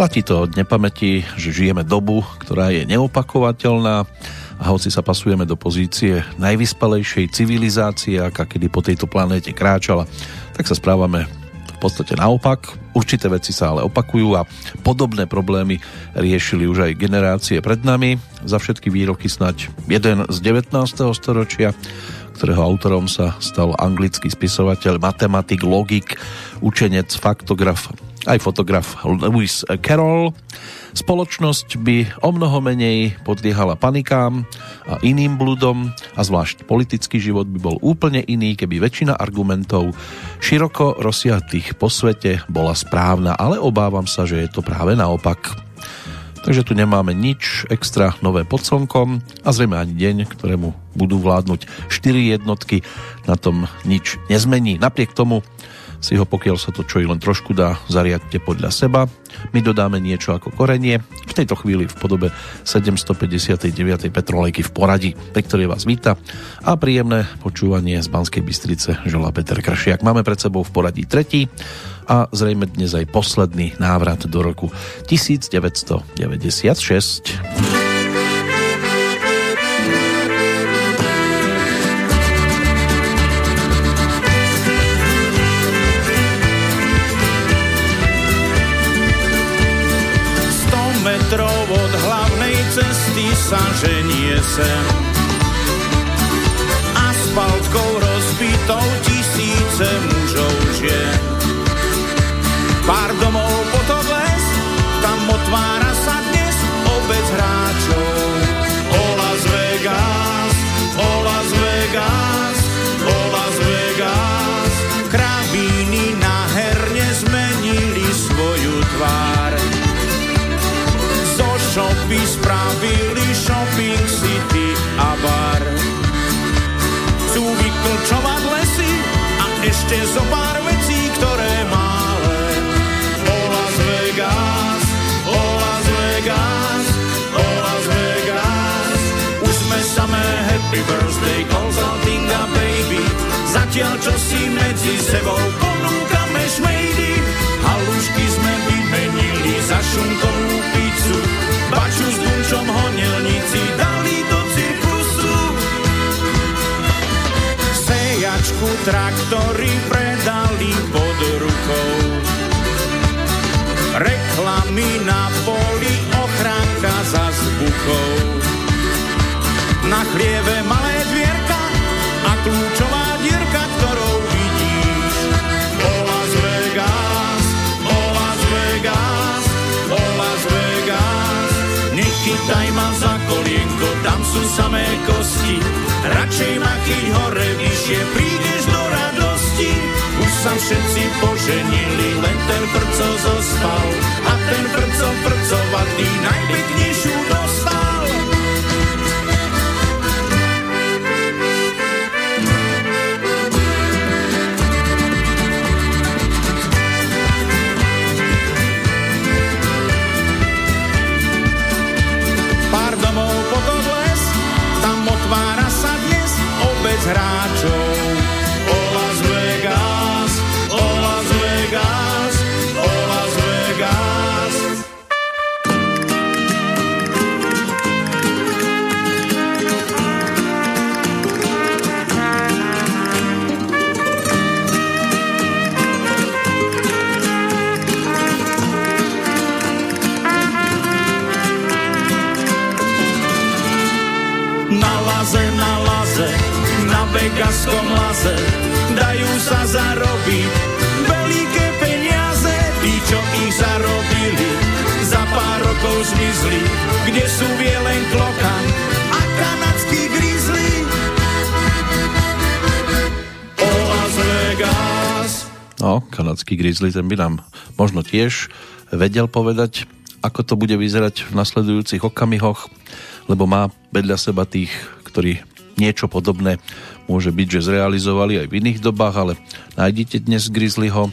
Platí to od nepamäti, že žijeme dobu, ktorá je neopakovateľná a hoci sa pasujeme do pozície najvyspalejšej civilizácie, aká kedy po tejto planéte kráčala, tak sa správame v podstate naopak. Určité veci sa ale opakujú a podobné problémy riešili už aj generácie pred nami. Za všetky výroky snať jeden z 19. storočia, ktorého autorom sa stal anglický spisovateľ, matematik, logik, učenec, faktograf aj fotograf Lewis Carroll. Spoločnosť by o mnoho menej podliehala panikám a iným bludom a zvlášť politický život by bol úplne iný, keby väčšina argumentov široko rozsiahtých po svete bola správna, ale obávam sa, že je to práve naopak. Takže tu nemáme nič extra nové pod slnkom a zrejme ani deň, ktorému budú vládnuť 4 jednotky, na tom nič nezmení. Napriek tomu si ho pokiaľ sa to čo i len trošku dá, zariadte podľa seba. My dodáme niečo ako korenie, v tejto chvíli v podobe 759. petrolejky v poradí, pri ktorej vás víta a príjemné počúvanie z Banskej Bystrice želá Peter Kršiak. Máme pred sebou v poradí tretí a zrejme dnes aj posledný návrat do roku 1996. sa ženie sem. Asfaltkou rozbitou tisíce mužov žien. Pár domov potom les, tam otvára ešte zo pár vecí, ktoré mále. O Las Vegas, o Las Vegas, o Las Vegas. Už sme samé happy birthday, consulting a baby. Zatiaľ, čo si medzi sebou traktory predali pod rukou. Reklamy na poli, ochránka za zbuchou. Na chlieve malé dvierka a kľúčová dierka, ktorou vidíš. O Vegas, o Las Vegas. Nechytaj ma za kolienko, tam sú samé kosti. Radšej ma chyť hore vyššie, prídeš do radosti. Už sa všetci poženili, len ten prco zostal. A ten prco prcovatý najpeknejšiu dostal. Ten by nám možno tiež vedel povedať, ako to bude vyzerať v nasledujúcich okamihoch, lebo má vedľa seba tých, ktorí niečo podobné môže byť, že zrealizovali aj v iných dobách, ale nájdete dnes Grizzlyho.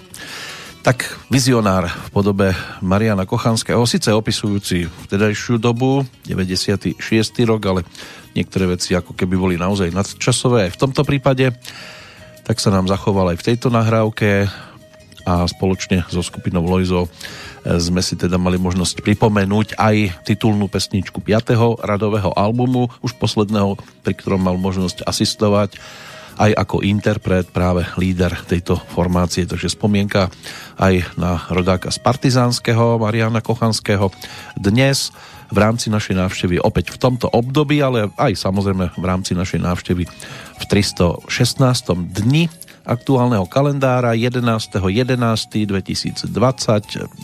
Tak vizionár v podobe Mariana Kochanského, síce opisujúci vtedajšiu dobu, 96. rok, ale niektoré veci ako keby boli naozaj nadčasové aj v tomto prípade, tak sa nám zachoval aj v tejto nahrávke a spoločne so skupinou Loizo sme si teda mali možnosť pripomenúť aj titulnú pesničku 5. radového albumu, už posledného, pri ktorom mal možnosť asistovať aj ako interpret, práve líder tejto formácie, takže spomienka aj na rodáka z Partizánskeho, Mariana Kochanského. Dnes v rámci našej návštevy opäť v tomto období, ale aj samozrejme v rámci našej návštevy v 316. dni aktuálneho kalendára 11.11.2020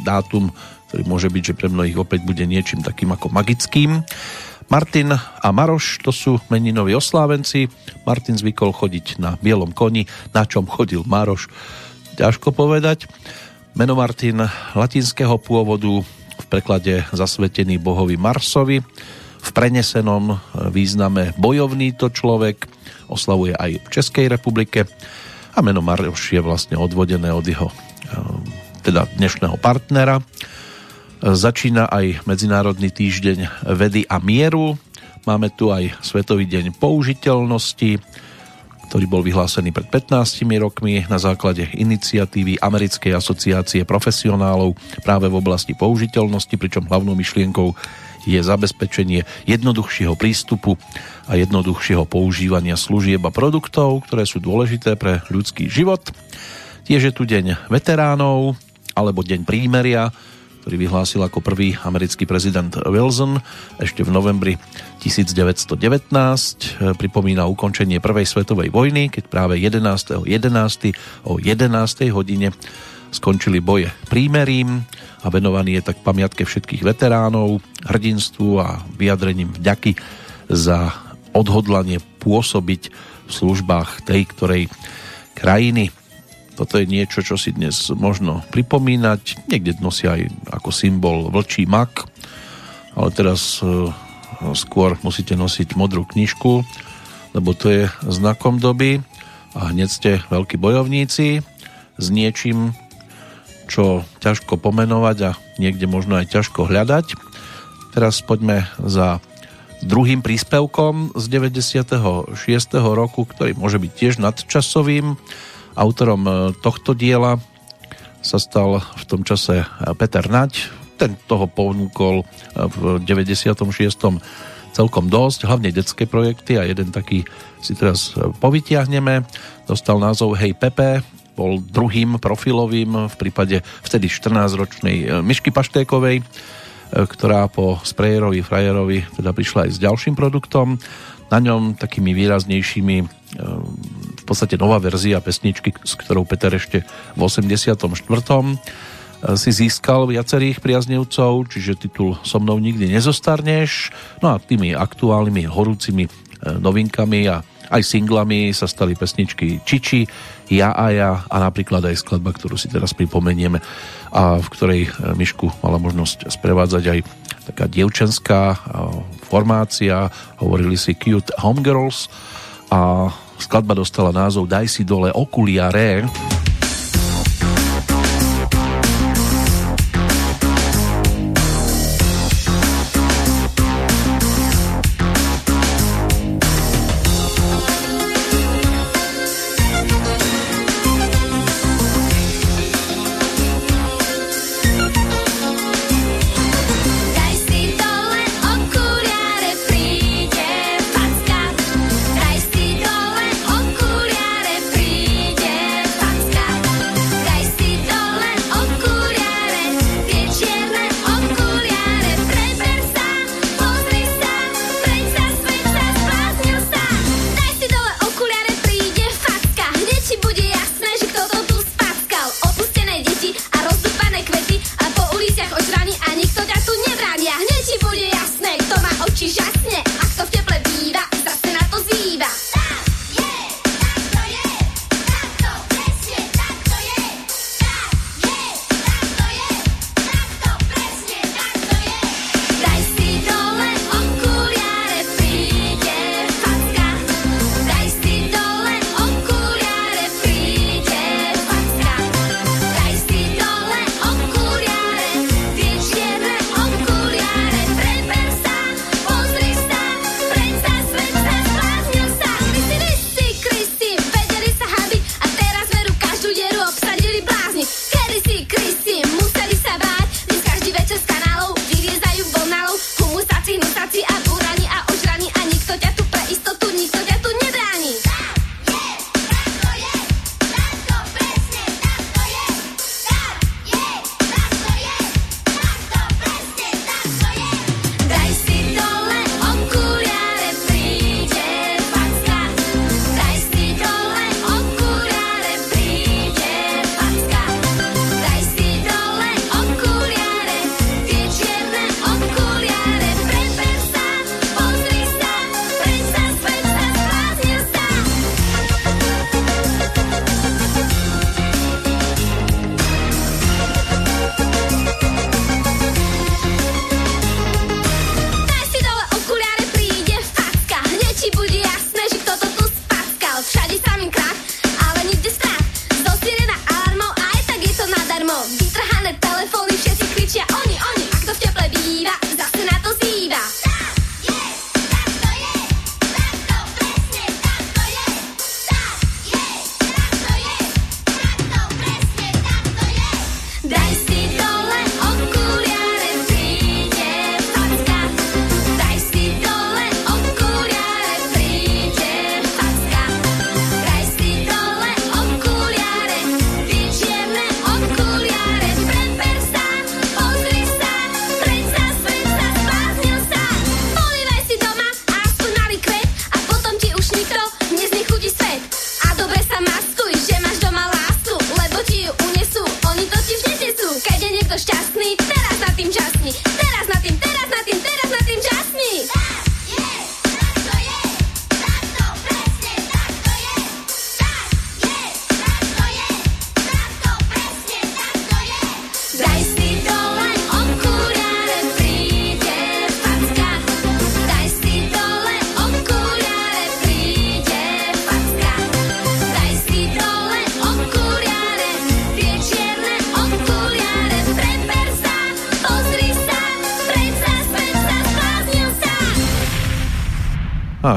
dátum, ktorý môže byť, že pre mnohých opäť bude niečím takým ako magickým. Martin a Maroš to sú meninoví oslávenci. Martin zvykol chodiť na bielom koni, na čom chodil Maroš, ťažko povedať. Meno Martin latinského pôvodu, v preklade zasvetený bohovi Marsovi, v prenesenom význame bojovný to človek, oslavuje aj v Českej republike a meno Maroš je vlastne odvodené od jeho eh, teda dnešného partnera. Začína aj Medzinárodný týždeň vedy a mieru. Máme tu aj Svetový deň použiteľnosti, ktorý bol vyhlásený pred 15 rokmi na základe iniciatívy Americkej asociácie profesionálov práve v oblasti použiteľnosti, pričom hlavnou myšlienkou je zabezpečenie jednoduchšieho prístupu a jednoduchšieho používania služieb a produktov, ktoré sú dôležité pre ľudský život. Tiež je tu deň veteránov alebo deň prímeria, ktorý vyhlásil ako prvý americký prezident Wilson ešte v novembri 1919. Pripomína ukončenie prvej svetovej vojny, keď práve 11.11. 11. o 11. hodine skončili boje prímerím a venovaný je tak pamiatke všetkých veteránov, hrdinstvu a vyjadrením vďaky za odhodlanie pôsobiť v službách tej ktorej krajiny. Toto je niečo, čo si dnes možno pripomínať. Niekde nosia aj ako symbol vlčí mak, ale teraz e, skôr musíte nosiť modrú knižku, lebo to je znakom doby a hneď ste veľkí bojovníci s niečím, čo ťažko pomenovať a niekde možno aj ťažko hľadať. Teraz poďme za druhým príspevkom z 96. roku, ktorý môže byť tiež nadčasovým. Autorom e, tohto diela sa stal v tom čase Peter Nať. Ten toho ponúkol e, v 96. celkom dosť, hlavne detské projekty a jeden taký si teraz e, povytiahneme. Dostal názov Hej Pepe, bol druhým profilovým v prípade vtedy 14-ročnej e, Myšky Paštékovej, e, ktorá po sprejerovi, frajerovi teda prišla aj s ďalším produktom. Na ňom takými výraznejšími e, v podstate nová verzia pesničky, s ktorou Peter ešte v 84. si získal viacerých priaznevcov, čiže titul So mnou nikdy nezostarneš. No a tými aktuálnymi horúcimi novinkami a aj singlami sa stali pesničky Čiči, Ja a ja a napríklad aj skladba, ktorú si teraz pripomenieme a v ktorej e, Mišku mala možnosť sprevádzať aj taká dievčenská e, formácia, hovorili si Cute Homegirls a skladba dostala názov Daj si dole okuliare.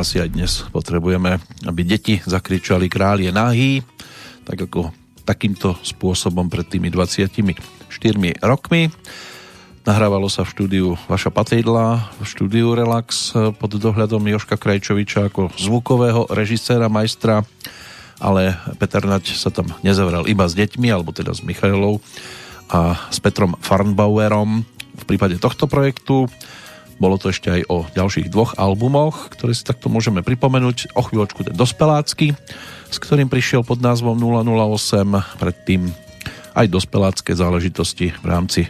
Asi aj dnes potrebujeme, aby deti zakričali kráľ je nahý, tak ako takýmto spôsobom pred tými 24 rokmi. Nahrávalo sa v štúdiu Vaša Patejdla, v štúdiu Relax pod dohľadom Joška Krajčoviča ako zvukového režiséra, majstra, ale Peter Nať sa tam nezavrel iba s deťmi, alebo teda s Michailou a s Petrom Farnbauerom v prípade tohto projektu. Bolo to ešte aj o ďalších dvoch albumoch, ktoré si takto môžeme pripomenúť. O chvíľočku ten dospelácky, s ktorým prišiel pod názvom 008, predtým aj dospelácké záležitosti v rámci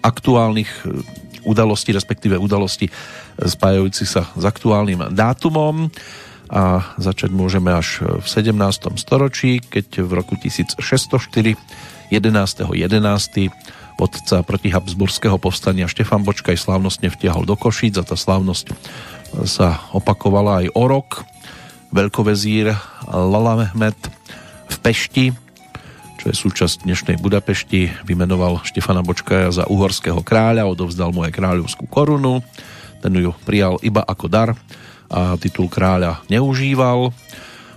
aktuálnych e, udalostí, respektíve udalosti e, spájajúcich sa s aktuálnym dátumom a začať môžeme až v 17. storočí, keď v roku 1604 11.11. 11. vodca proti Habsburského povstania Štefan Bočkaj slávnostne vtiahol do Košíc a tá slávnosť sa opakovala aj o rok. Veľkovezír Lala Mehmet v Pešti čo je súčasť dnešnej Budapešti, vymenoval Štefana Bočkaja za uhorského kráľa, odovzdal mu aj kráľovskú korunu, ten ju prijal iba ako dar a titul kráľa neužíval.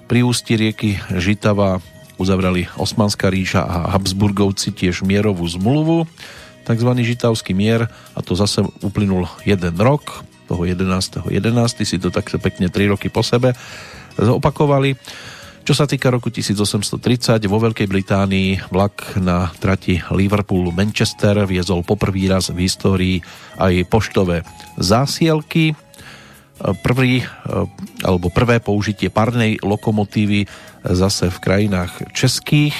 Pri ústi rieky Žitava uzavrali Osmanská ríša a Habsburgovci tiež mierovú zmluvu, tzv. Žitavský mier a to zase uplynul jeden rok, toho 11.11. 11. si to takto pekne 3 roky po sebe zopakovali. Čo sa týka roku 1830, vo Veľkej Británii vlak na trati Liverpool-Manchester viezol poprvý raz v histórii aj poštové zásielky. Prvý, alebo prvé použitie parnej lokomotívy zase v krajinách českých,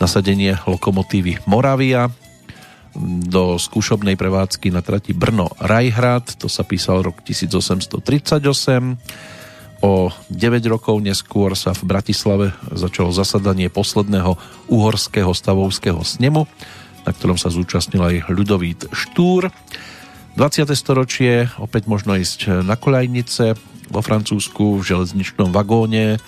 nasadenie lokomotívy Moravia, do skúšobnej prevádzky na trati Brno-Rajhrad, to sa písal rok 1838 O 9 rokov neskôr sa v Bratislave začalo zasadanie posledného uhorského stavovského snemu, na ktorom sa zúčastnil aj ľudovít Štúr. 20. storočie, opäť možno ísť na koľajnice vo Francúzsku v železničnom vagóne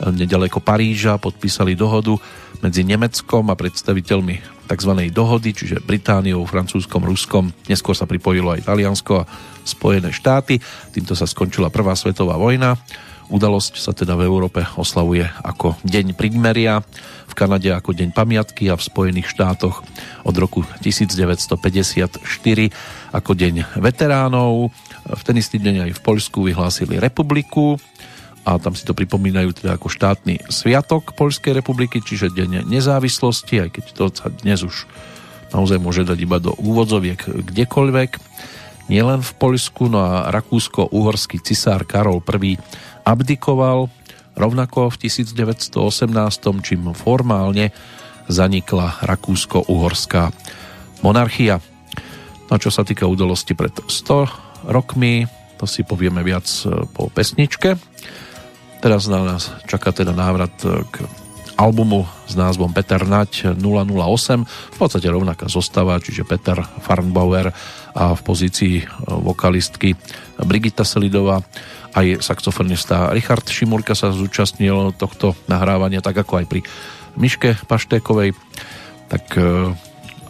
nedaleko Paríža podpísali dohodu medzi Nemeckom a predstaviteľmi tzv. dohody, čiže Britániou, Francúzskom, Ruskom. Neskôr sa pripojilo aj Taliansko a Spojené štáty. Týmto sa skončila Prvá svetová vojna. Udalosť sa teda v Európe oslavuje ako Deň prímeria, v Kanade ako Deň pamiatky a v Spojených štátoch od roku 1954 ako Deň veteránov. V ten istý deň aj v Poľsku vyhlásili republiku a tam si to pripomínajú teda ako štátny sviatok Poľskej republiky, čiže Deň nezávislosti, aj keď to sa dnes už naozaj môže dať iba do úvodzoviek kdekoľvek nielen v Poľsku, no a rakúsko-uhorský cisár Karol I abdikoval rovnako v 1918, čím formálne zanikla rakúsko-uhorská monarchia. No čo sa týka udalosti pred 100 rokmi, to si povieme viac e, po pesničke. Teraz na nás čaká teda návrat e, k albumu s názvom Peter Nať 008, v podstate rovnaká zostava, čiže Peter Farnbauer a v pozícii e, vokalistky Brigita Selidová. Aj saxofonista Richard Šimurka sa zúčastnil tohto nahrávania, tak ako aj pri Miške Paštékovej, tak e,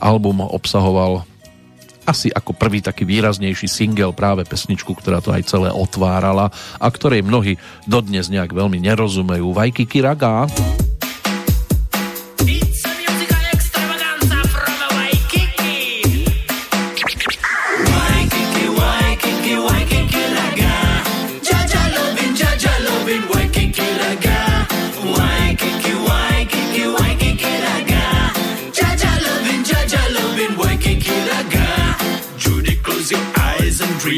album obsahoval asi ako prvý taký výraznejší single práve pesničku, ktorá to aj celé otvárala a ktorej mnohí dodnes nejak veľmi nerozumejú. Vajky Raga.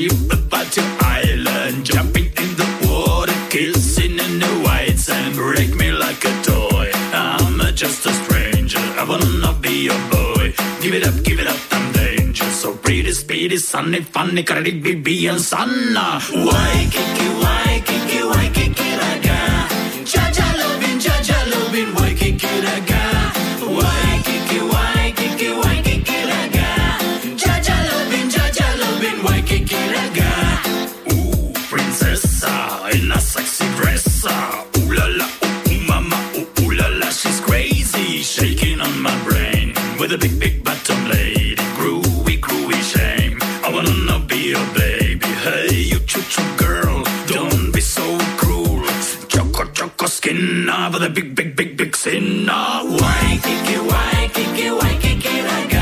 About your island. Jumping in the water, kissing in the white sand. Break me like a toy. I'm just a stranger. I wanna not be your boy. Give it up, give it up, I'm dangerous. So pretty, speedy, sunny, funny, Caribbean sun. Why, Kiki, why, Kiki, why, natural girl. Don't be so cruel. Choco, choco skin ah of the big, big, big, big sin. ah. Waikiki, waikiki, waikiki, raga.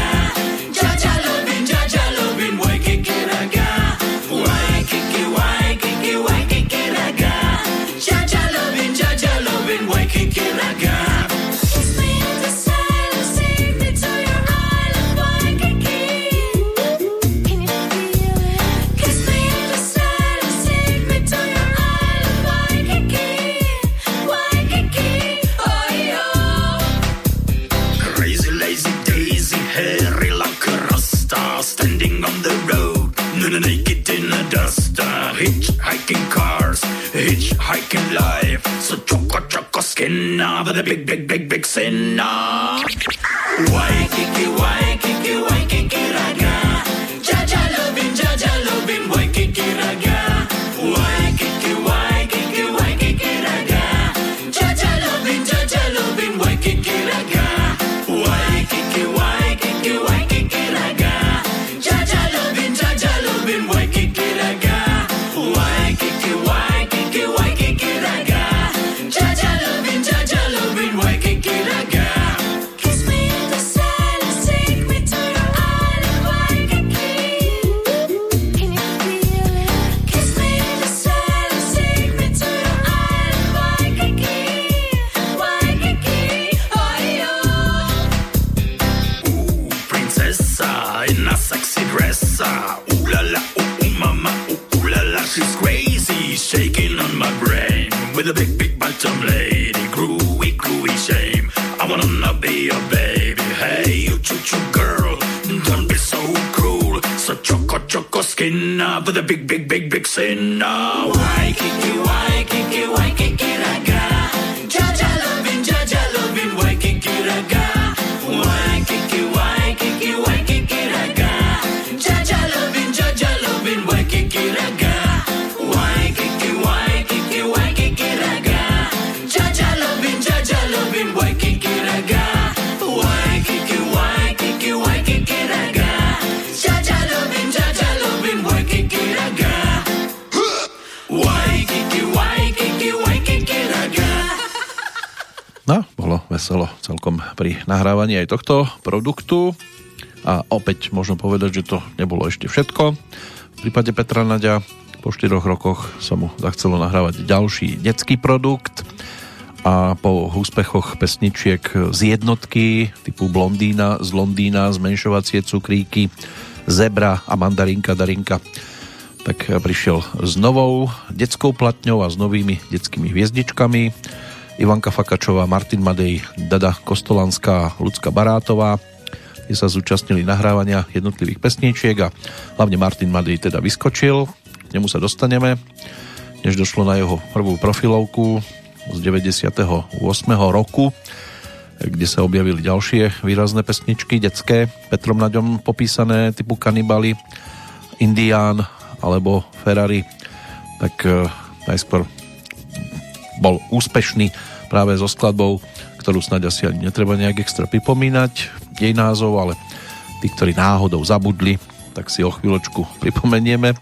Life. So choco choco skinner with the big, big, big, big sinner. Waikiki, Waikiki, Waikiki raga. In a sexy dress. Ooh la la, ooh, ooh mama, ooh, ooh la la, she's crazy, shaking on my brain with a big big bottom lady, groovy groovy shame. I wanna be your baby. Hey, you choo choo girl, don't be so cruel. So choco choco skin with a big big big big sin. Waikiki Waikiki Waikiki celkom pri nahrávaní aj tohto produktu. A opäť možno povedať, že to nebolo ešte všetko. V prípade Petra Naďa po 4 rokoch sa mu zachcelo nahrávať ďalší detský produkt. A po úspechoch pesničiek z jednotky typu Blondína z Londýna, zmenšovacie cukríky, Zebra a Mandarinka Darinka tak prišiel s novou detskou platňou a s novými detskými hviezdičkami Ivanka Fakačová, Martin Madej, Dada Kostolanská, Lucka Barátová. Tí sa zúčastnili nahrávania jednotlivých pesničiek a hlavne Martin Madej teda vyskočil. K nemu sa dostaneme, než došlo na jeho prvú profilovku z 98. roku, kde sa objavili ďalšie výrazné pesničky, detské, Petrom Naďom popísané, typu Kanibali, Indián alebo Ferrari, tak e, najskôr bol úspešný práve so skladbou, ktorú snáď asi ani netreba nejak extra pripomínať jej názov, ale tí, ktorí náhodou zabudli, tak si o chvíľočku pripomenieme.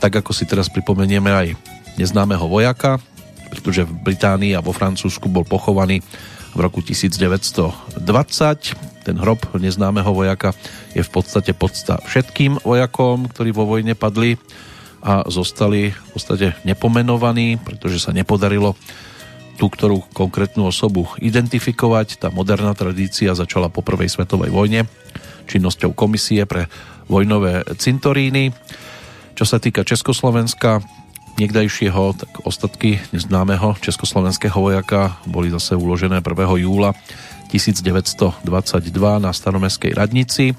Tak ako si teraz pripomenieme aj neznámeho vojaka, pretože v Británii a vo Francúzsku bol pochovaný v roku 1920. Ten hrob neznámeho vojaka je v podstate podsta všetkým vojakom, ktorí vo vojne padli a zostali v podstate nepomenovaní, pretože sa nepodarilo tú, ktorú konkrétnu osobu identifikovať. Tá moderná tradícia začala po prvej svetovej vojne činnosťou komisie pre vojnové cintoríny. Čo sa týka Československa, niekdajšieho, tak ostatky neznámeho československého vojaka boli zase uložené 1. júla 1922 na staromestskej radnici.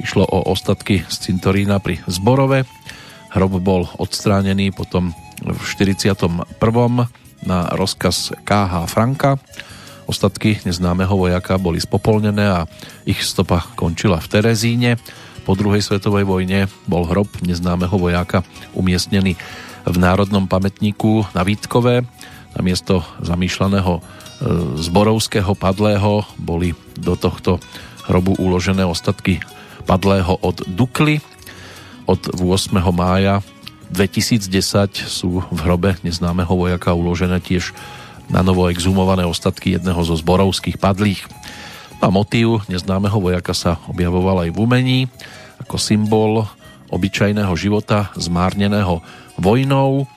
Išlo o ostatky z cintorína pri Zborove. Hrob bol odstránený potom v 41. na rozkaz KH Franka. Ostatky neznámeho vojaka boli spopolnené a ich stopa končila v Terezíne. Po druhej svetovej vojne bol hrob neznámeho vojaka umiestnený v Národnom pamätníku na Vítkové. Namiesto zamýšľaného e, zborovského padlého boli do tohto hrobu uložené ostatky padlého od Dukly. Od 8. mája 2010 sú v hrobe neznámeho vojaka uložené tiež na novo exhumované ostatky jedného zo zborovských padlých. A motív neznámeho vojaka sa objavoval aj v umení ako symbol obyčajného života zmárneného vojnou.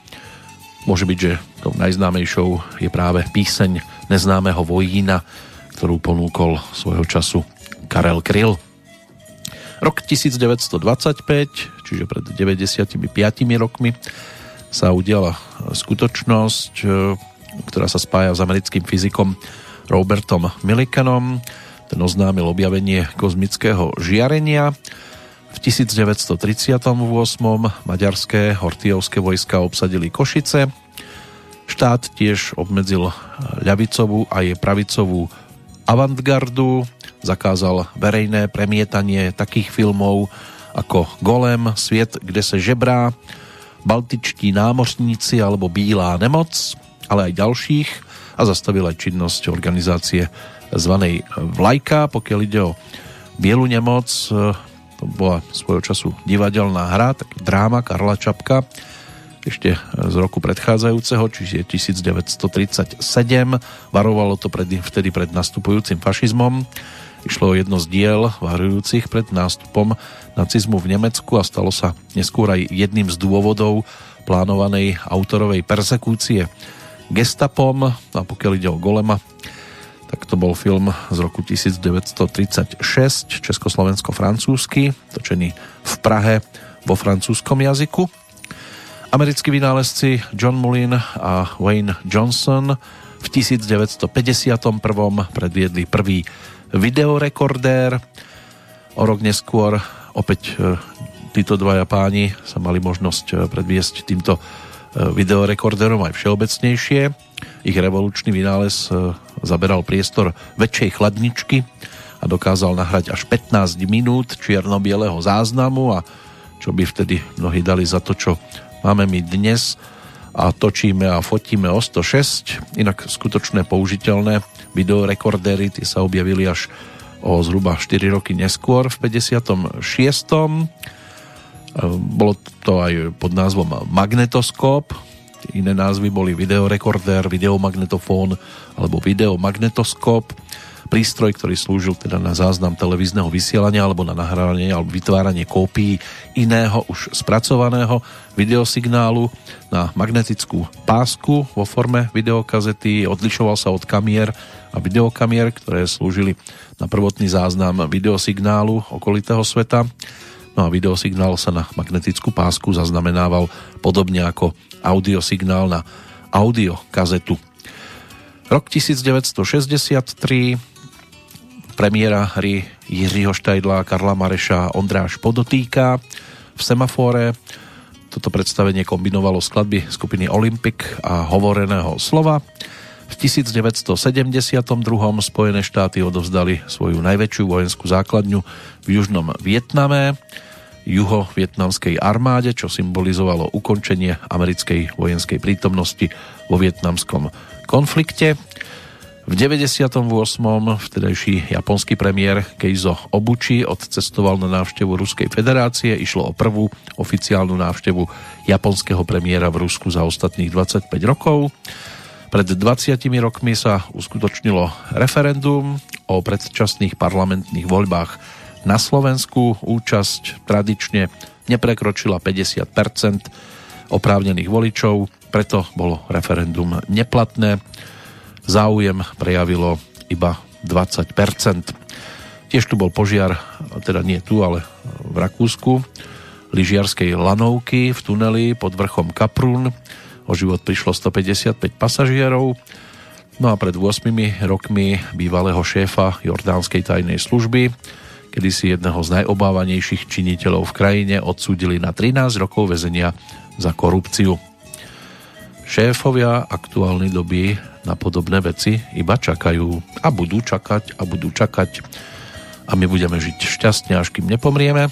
Môže byť, že tou najznámejšou je práve píseň neznámeho vojína, ktorú ponúkol svojho času Karel Kryl. Rok 1925, čiže pred 95 rokmi, sa udiala skutočnosť, e, ktorá sa spája s americkým fyzikom Robertom Millikanom. Ten oznámil objavenie kozmického žiarenia. V 1938. maďarské hortiovské vojska obsadili Košice. Štát tiež obmedzil ľavicovú a jej pravicovú avantgardu, zakázal verejné premietanie takých filmov ako Golem, Sviet, kde se žebrá, Baltičtí námořníci alebo Bílá nemoc, ale aj ďalších a zastavil aj činnosť organizácie zvanej Vlajka, pokiaľ ide o Bielu nemoc, to bola svojho času divadelná hra, tak dráma Karla Čapka, ešte z roku predchádzajúceho, čiže 1937. Varovalo to pred, vtedy pred nastupujúcim fašizmom. Išlo o jedno z diel varujúcich pred nástupom nacizmu v Nemecku a stalo sa neskôr aj jedným z dôvodov plánovanej autorovej persekúcie gestapom. A pokiaľ ide o Golema, tak to bol film z roku 1936, československo-francúzsky, točený v Prahe vo francúzskom jazyku. Americkí vynálezci John Mullin a Wayne Johnson v 1951. predviedli prvý videorekordér. O rok neskôr opäť e, títo dvaja páni sa mali možnosť e, predviesť týmto e, videorekordérom aj všeobecnejšie. Ich revolučný vynález zaberal priestor väčšej chladničky a dokázal nahrať až 15 minút čierno-bieleho záznamu a čo by vtedy mnohí dali za to, čo máme my dnes a točíme a fotíme o 106, inak skutočné použiteľné videorekordéry, tie sa objavili až o zhruba 4 roky neskôr v 56. Bolo to aj pod názvom magnetoskop, iné názvy boli videorekordér, videomagnetofón alebo videomagnetoskop prístroj, ktorý slúžil teda na záznam televízneho vysielania alebo na nahrávanie alebo vytváranie kópií iného už spracovaného videosignálu na magnetickú pásku vo forme videokazety. Odlišoval sa od kamier a videokamier, ktoré slúžili na prvotný záznam videosignálu okolitého sveta. No a videosignál sa na magnetickú pásku zaznamenával podobne ako audiosignál na audiokazetu. Rok 1963 premiéra hry Jiřího Štajdla, Karla Mareša, Ondráš Podotýka v Semafore. Toto predstavenie kombinovalo skladby skupiny Olympic a hovoreného slova. V 1972. Spojené štáty odovzdali svoju najväčšiu vojenskú základňu v južnom Vietname juho-vietnamskej armáde, čo symbolizovalo ukončenie americkej vojenskej prítomnosti vo vietnamskom konflikte. V 98. vtedajší japonský premiér Keizo Obuchi odcestoval na návštevu Ruskej federácie. Išlo o prvú oficiálnu návštevu japonského premiéra v Rusku za ostatných 25 rokov. Pred 20 rokmi sa uskutočnilo referendum o predčasných parlamentných voľbách na Slovensku. Účasť tradične neprekročila 50% oprávnených voličov, preto bolo referendum neplatné záujem prejavilo iba 20%. Tiež tu bol požiar, teda nie tu, ale v Rakúsku, lyžiarskej lanovky v tuneli pod vrchom Kaprún. O život prišlo 155 pasažierov. No a pred 8 rokmi bývalého šéfa jordánskej tajnej služby, kedy si jedného z najobávanejších činiteľov v krajine odsúdili na 13 rokov väzenia za korupciu. Šéfovia aktuálnej doby na podobné veci iba čakajú a budú čakať a budú čakať a my budeme žiť šťastne, až kým nepomrieme.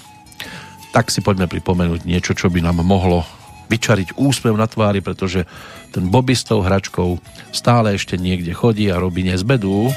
Tak si poďme pripomenúť niečo, čo by nám mohlo vyčariť úsmev na tvári, pretože ten Bobby s tou hračkou stále ešte niekde chodí a robí nezbedu.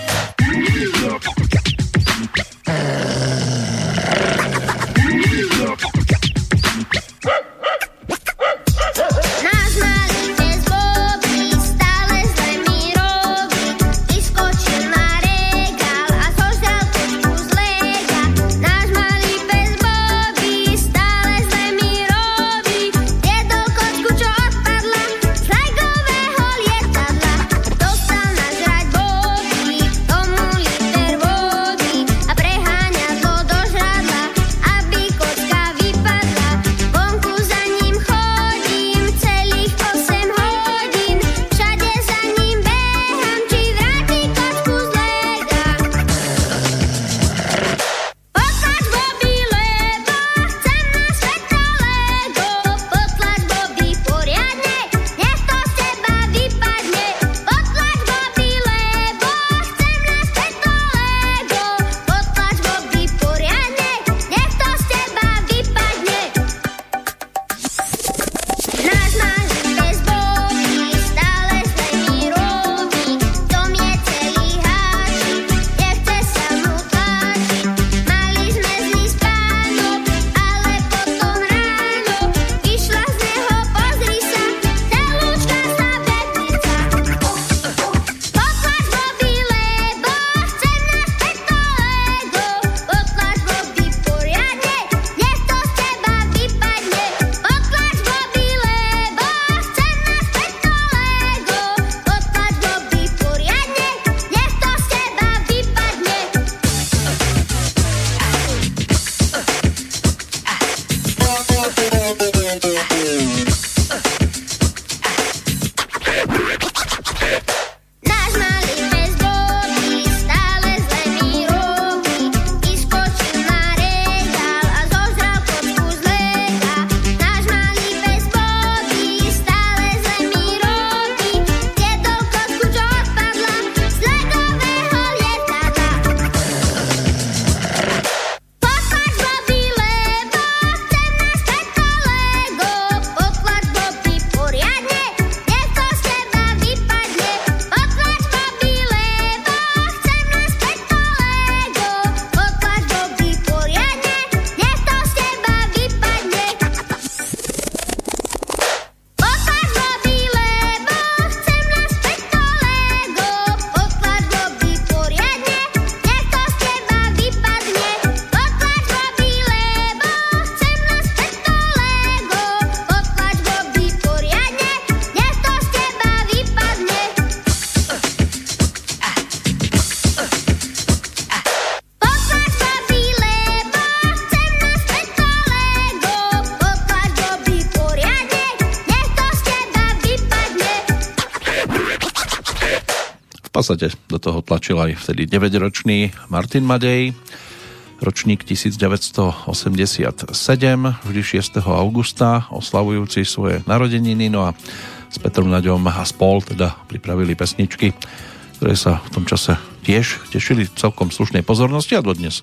Podstate do toho tlačil aj vtedy 9-ročný Martin Madej, ročník 1987, vždy 6. augusta, oslavujúci svoje narodeniny, no a s Petrom Naďom a spol teda pripravili pesničky, ktoré sa v tom čase tiež tešili celkom slušnej pozornosti a dodnes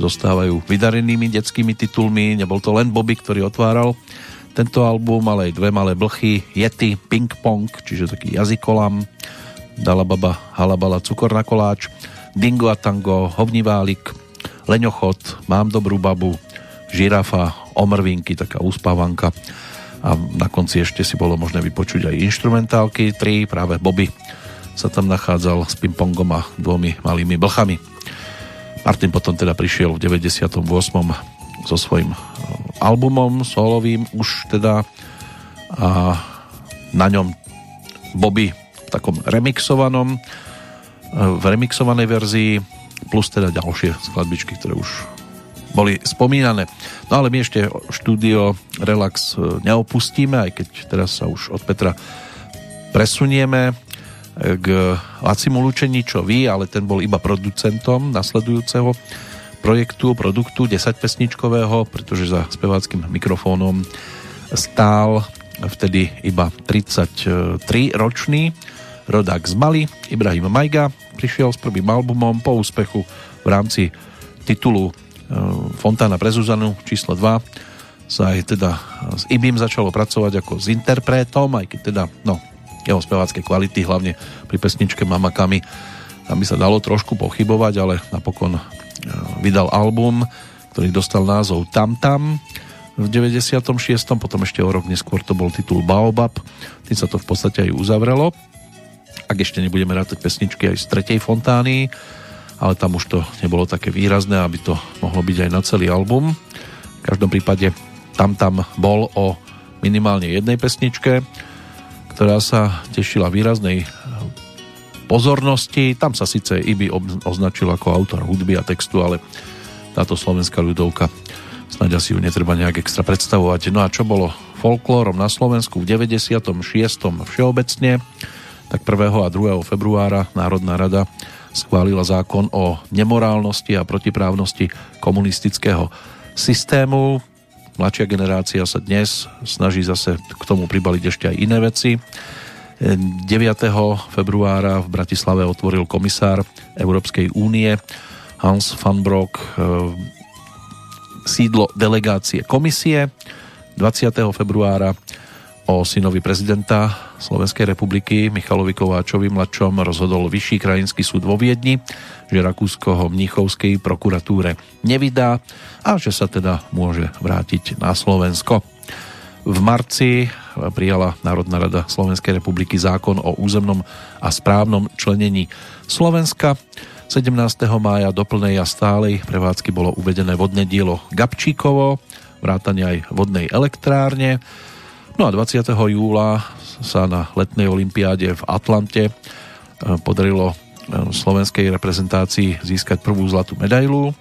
zostávajú vydarenými detskými titulmi. Nebol to len Bobby, ktorý otváral tento album, ale aj dve malé blchy, Yeti, Ping Pong, čiže taký jazykolam, Dala baba, halabala, cukor na koláč, Dingo a tango, Hovniválik, Leňochod, Mám dobrú babu, Žirafa, Omrvinky, taká uspávanka a na konci ešte si bolo možné vypočuť aj instrumentálky, tri, práve Bobby sa tam nachádzal s pingpongom a dvomi malými blchami. Martin potom teda prišiel v 98. so svojím e, albumom solovým už teda a na ňom Bobby takom remixovanom e, v remixovanej verzii plus teda ďalšie skladbičky, ktoré už boli spomínané. No ale my ešte štúdio Relax e, neopustíme, aj keď teraz sa už od Petra presunieme e, k Lacimu Lučeničovi, ale ten bol iba producentom nasledujúceho projektu, produktu 10 pesničkového, pretože za speváckým mikrofónom stál vtedy iba 33 ročný rodák z Mali, Ibrahim Majga, prišiel s prvým albumom po úspechu v rámci titulu Eh, Fontána pre Zuzanu číslo 2 sa aj teda s Ibim začalo pracovať ako s interpretom, aj keď teda, no, jeho spevácké kvality, hlavne pri pesničke Mamakami, tam by sa dalo trošku pochybovať, ale napokon eh, vydal album, ktorý dostal názov Tam Tam v 96. Potom ešte o rok neskôr to bol titul Baobab. Tým sa to v podstate aj uzavrelo. Ak ešte nebudeme rátať pesničky aj z tretej fontány, ale tam už to nebolo také výrazné, aby to mohlo byť aj na celý album. V každom prípade tam tam bol o minimálne jednej pesničke, ktorá sa tešila výraznej pozornosti. Tam sa síce Ibi označil ako autor hudby a textu, ale táto slovenská ľudovka snáď asi ju netreba nejak extra predstavovať. No a čo bolo folklórom na Slovensku v 96. všeobecne, tak 1. a 2. februára Národná rada schválila zákon o nemorálnosti a protiprávnosti komunistického systému. Mladšia generácia sa dnes snaží zase k tomu pribaliť ešte aj iné veci. 9. februára v Bratislave otvoril komisár Európskej únie Hans van Broek eh, sídlo delegácie komisie. 20. februára o synovi prezidenta Slovenskej republiky Michalovi Kováčovi mladšom rozhodol Vyšší krajinský súd vo Viedni, že Rakúsko ho Mnichovskej prokuratúre nevydá a že sa teda môže vrátiť na Slovensko. V marci prijala Národná rada Slovenskej republiky zákon o územnom a správnom členení Slovenska. 17. mája do plnej a stálej prevádzky bolo uvedené vodné dielo Gabčíkovo, vrátane aj vodnej elektrárne. No a 20. júla sa na letnej olympiáde v Atlante e, podarilo e, slovenskej reprezentácii získať prvú zlatú medailu.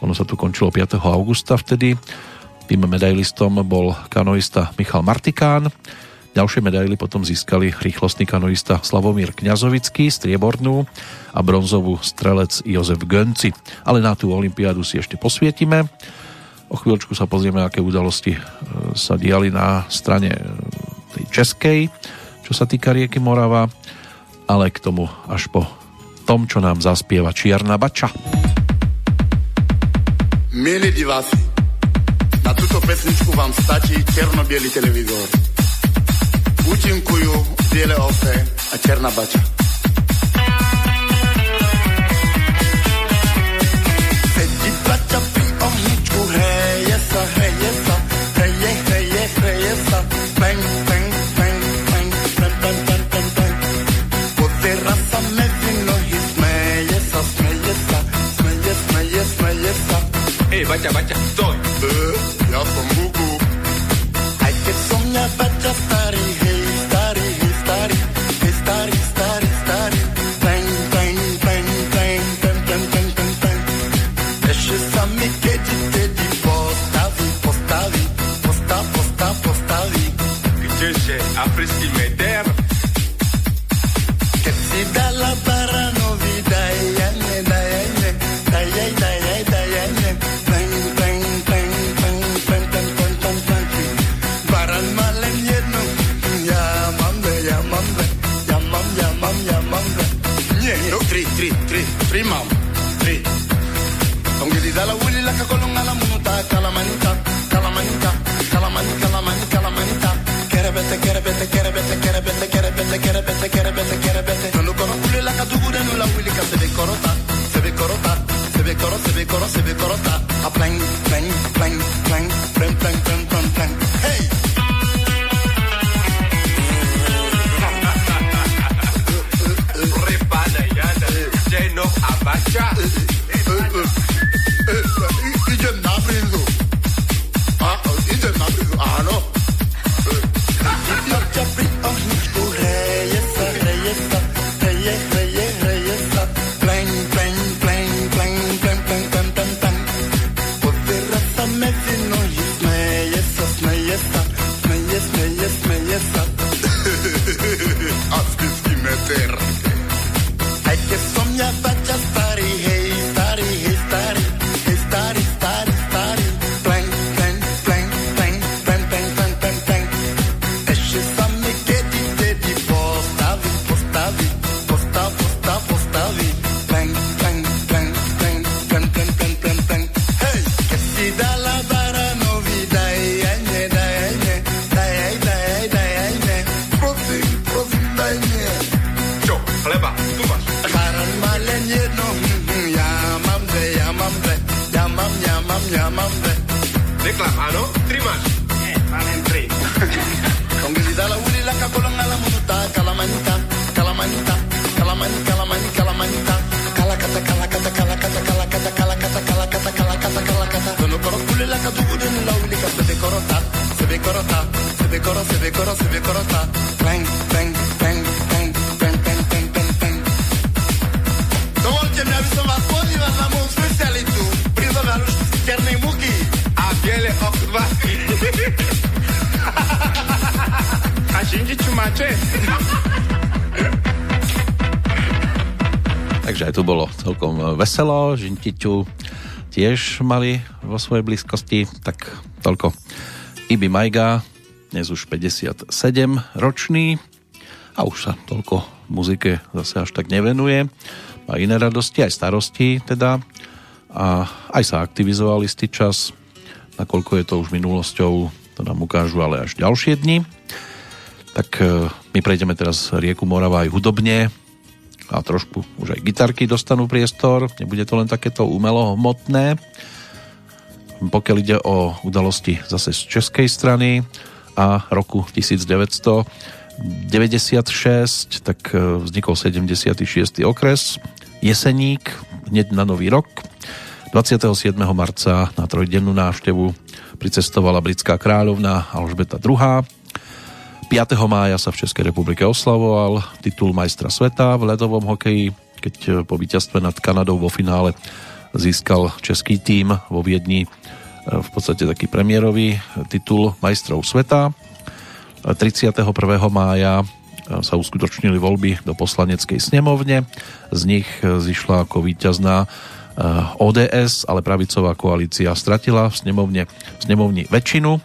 Ono sa tu končilo 5. augusta vtedy. Tým medailistom bol kanoista Michal Martikán. Ďalšie medaily potom získali rýchlostný kanoista Slavomír Kňazovický, striebornú a bronzovú strelec Jozef Gönci. Ale na tú olympiádu si ešte posvietime. O chvíľočku sa pozrieme, aké udalosti e, sa diali na strane e, tej českej, čo sa týka rieky Morava, ale k tomu až po tom, čo nám zaspieva Čierna bača. Milí diváci, na túto pesničku vám stačí černo-bielý televízor. Účinkujú biele ovce a černá bača. Sedí bača Ej, Baťa, Baťa, stoj! E, ja som Bugu. Aj keď som ja bača starý, hej, starý, hej, starý, hej, starý, starý, starý. Bang, bang, bang, bang, bang, bang, bang, bang, bang. Ešte sa mi kedi, kedi postaví, postaví, postav, postav, postaví. Kdeže, africký meder? colón a la muta, calamanita, calamanita, calamanita, calamanita, calamanita. Quiere vete, quiere vete, quiere vete, quiere vete, quiere vete, quiere vete, quiere vete, quiere vete. Veselo, Žintiťu tiež mali vo svojej blízkosti, tak toľko Ibi Majga, dnes už 57 ročný a už sa toľko muzike zase až tak nevenuje. Má iné radosti, aj starosti teda a aj sa aktivizoval istý čas, nakoľko je to už minulosťou, to nám ukážu ale až ďalšie dni. Tak e, my prejdeme teraz rieku Morava aj hudobne, a trošku už aj gitarky dostanú priestor, nebude to len takéto umelo hmotné. Pokiaľ ide o udalosti zase z českej strany a roku 1996, tak e, vznikol 76. okres, Jeseník, hneď na nový rok. 27. marca na trojdennú návštevu pricestovala britská kráľovna Alžbeta II. 5. mája sa v Českej republike oslavoval titul majstra sveta v ľadovom hokeji, keď e, po víťazstve nad Kanadou vo finále získal český tím vo Viedni e, v podstate taký premiérový titul majstrov sveta. 31. mája e, sa uskutočnili voľby do poslaneckej snemovne. Z nich zišla ako víťazná ODS, ale pravicová koalícia stratila v snemovne, v snemovni väčšinu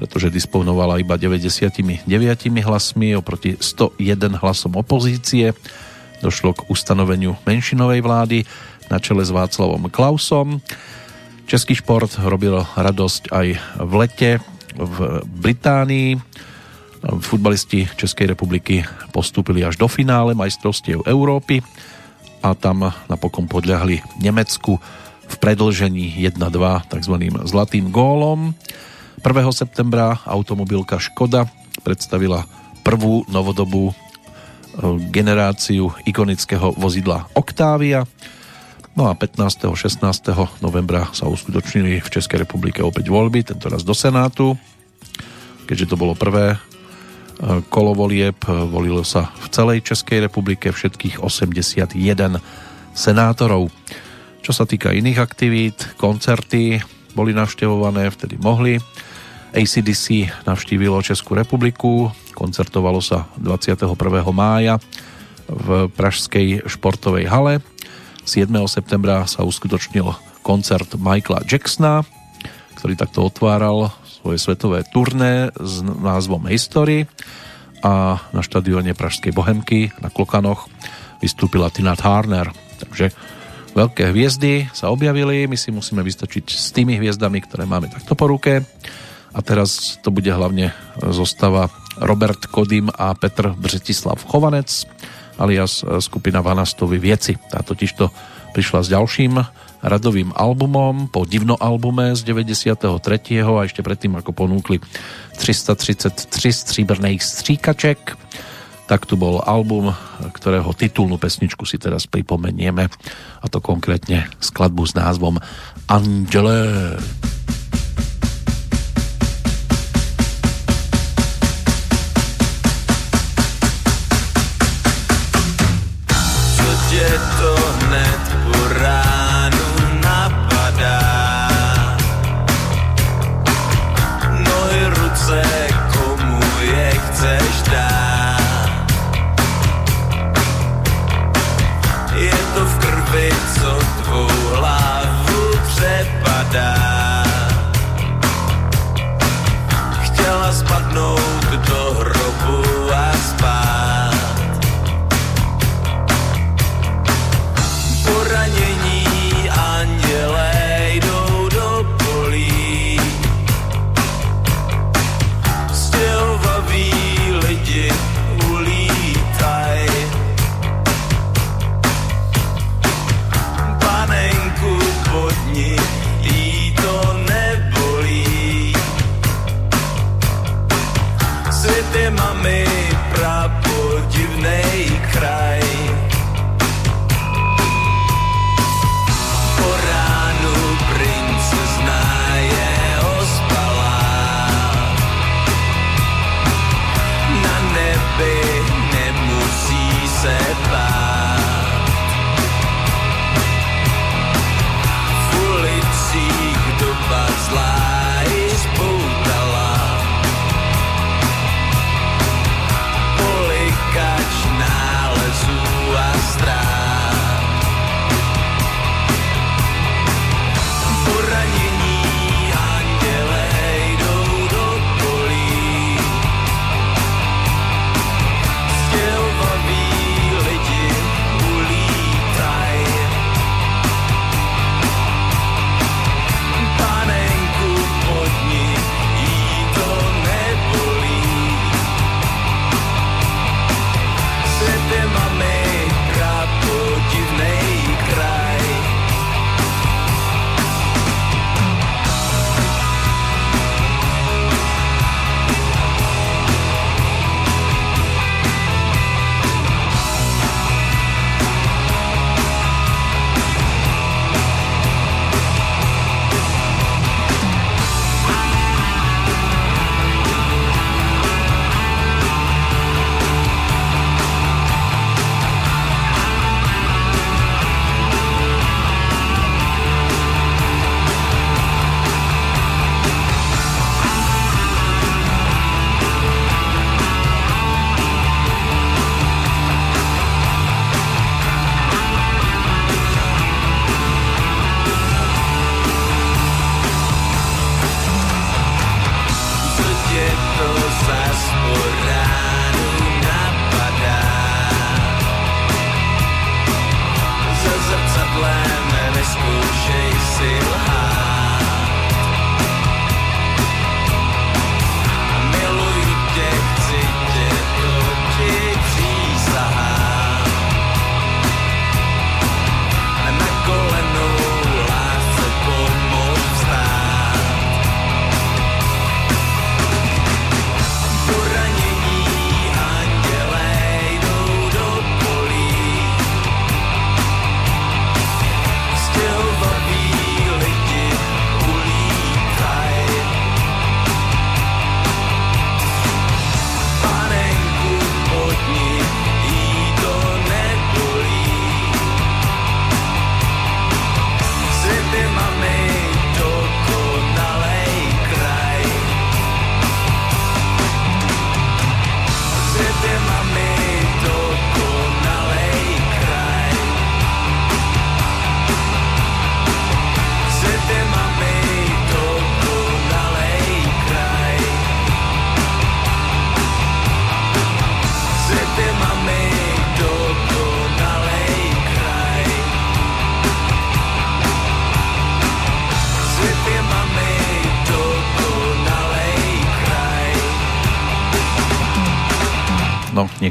pretože disponovala iba 99 hlasmi oproti 101 hlasom opozície. Došlo k ustanoveniu menšinovej vlády na čele s Václavom Klausom. Český šport robil radosť aj v lete v Británii. Futbalisti Českej republiky postúpili až do finále majstrovstiev Európy a tam napokon podľahli Nemecku v predlžení 1-2 tzv. zlatým gólom. 1. septembra automobilka Škoda predstavila prvú novodobú generáciu ikonického vozidla Octavia. No a 15. 16. novembra sa uskutočnili v Českej republike opäť voľby, tentoraz do Senátu. Keďže to bolo prvé e, kolo volieb, volilo sa v celej Českej republike všetkých 81 senátorov. Čo sa týka iných aktivít, koncerty boli navštevované, vtedy mohli. ACDC navštívilo Českú republiku, koncertovalo sa 21. mája v Pražskej športovej hale. 7. septembra sa uskutočnil koncert Michaela Jacksona, ktorý takto otváral svoje svetové turné s názvom History a na štadióne Pražskej Bohemky na Klokanoch vystúpila Tina Turner. Takže veľké hviezdy sa objavili, my si musíme vystačiť s tými hviezdami, ktoré máme takto po ruke. A teraz to bude hlavne zostava Robert Kodym a Petr Břetislav Chovanec, alias skupina Vanastovi Vieci. Tá totižto prišla s ďalším radovým albumom po divno albume z 93. a ešte predtým ako ponúkli 333 stříbrných stříkaček tak tu bol album, ktorého titulnú pesničku si teraz pripomenieme a to konkrétne skladbu s názvom Angele. Co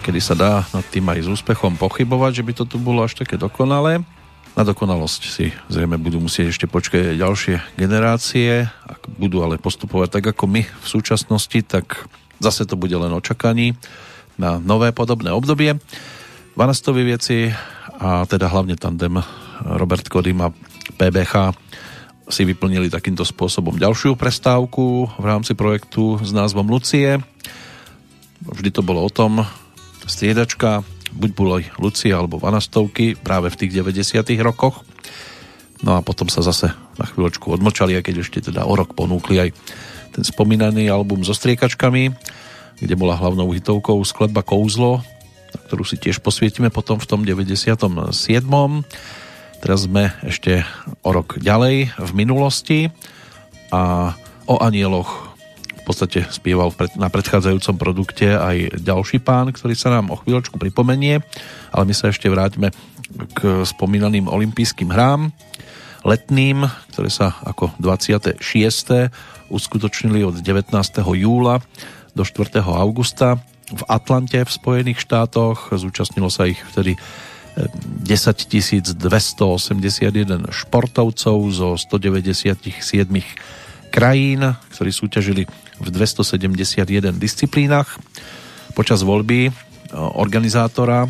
niekedy sa dá nad tým aj s úspechom pochybovať, že by to tu bolo až také dokonalé. Na dokonalosť si zrejme budú musieť ešte počkať ďalšie generácie. Ak budú ale postupovať tak ako my v súčasnosti, tak zase to bude len očakaní na nové podobné obdobie. Vanastovi veci a teda hlavne tandem Robert Kodym a PBH si vyplnili takýmto spôsobom ďalšiu prestávku v rámci projektu s názvom Lucie. Vždy to bolo o tom, striedačka, buď bolo Lucie alebo Vanastovky práve v tých 90 rokoch. No a potom sa zase na chvíľočku odmlčali, aj keď ešte teda o rok ponúkli aj ten spomínaný album so striekačkami, kde bola hlavnou hitovkou skladba Kouzlo, na ktorú si tiež posvietime potom v tom 97. Teraz sme ešte o rok ďalej v minulosti a o anieloch podstate spieval na predchádzajúcom produkte aj ďalší pán, ktorý sa nám o chvíľočku pripomenie, ale my sa ešte vráťme k spomínaným olympijským hrám letným, ktoré sa ako 26. uskutočnili od 19. júla do 4. augusta v Atlante v Spojených štátoch. Zúčastnilo sa ich vtedy 10 281 športovcov zo 197 krajín, ktorí súťažili v 271 disciplínach. Počas voľby e, organizátora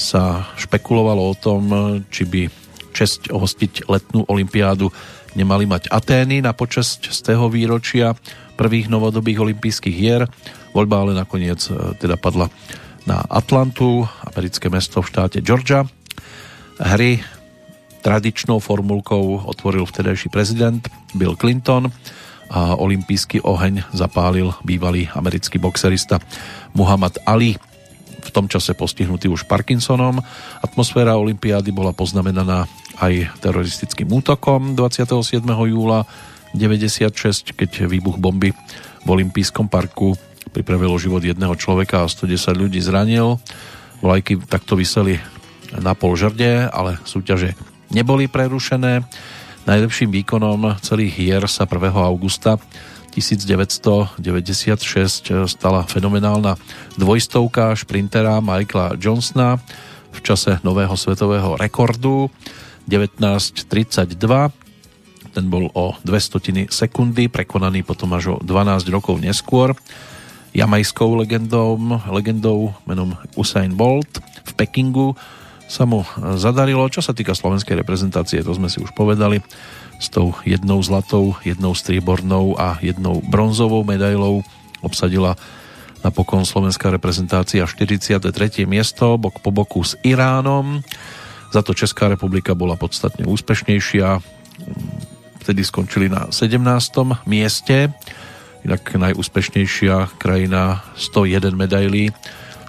sa špekulovalo o tom, či by česť ohostiť letnú olympiádu nemali mať Atény na počasť z tého výročia prvých novodobých olympijských hier. Voľba ale nakoniec e, teda padla na Atlantu, americké mesto v štáte Georgia. Hry tradičnou formulkou otvoril vtedajší prezident Bill Clinton a olimpijský oheň zapálil bývalý americký boxerista Muhammad Ali v tom čase postihnutý už Parkinsonom. Atmosféra olympiády bola poznamenaná aj teroristickým útokom 27. júla 96, keď výbuch bomby v olympijskom parku pripravilo život jedného človeka a 110 ľudí zranil. Vlajky takto vyseli na pol žrde, ale súťaže neboli prerušené. Najlepším výkonom celých hier sa 1. augusta 1996 stala fenomenálna dvojstovka šprintera Michaela Johnsona v čase nového svetového rekordu 1932 ten bol o 200 sekundy, prekonaný potom až o 12 rokov neskôr jamajskou legendou, legendou menom Usain Bolt v Pekingu sa mu zadarilo. Čo sa týka slovenskej reprezentácie, to sme si už povedali, s tou jednou zlatou, jednou striebornou a jednou bronzovou medailou obsadila napokon slovenská reprezentácia 43. miesto bok po boku s Iránom. Za to Česká republika bola podstatne úspešnejšia. Vtedy skončili na 17. mieste Inak najúspešnejšia krajina 101 medailí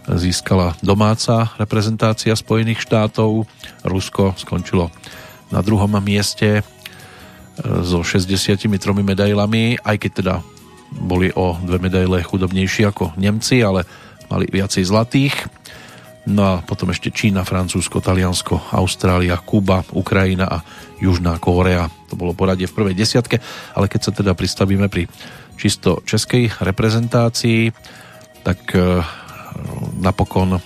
získala domáca reprezentácia Spojených štátov. Rusko skončilo na druhom mieste e, so 63 medailami, aj keď teda boli o dve medaile chudobnejší ako Nemci, ale mali viacej zlatých. No a potom ešte Čína, Francúzsko, Taliansko, Austrália, Kuba, Ukrajina a Južná Kórea. To bolo poradie v prvej desiatke, ale keď sa teda pristavíme pri čisto českej reprezentácii, tak e, napokon e,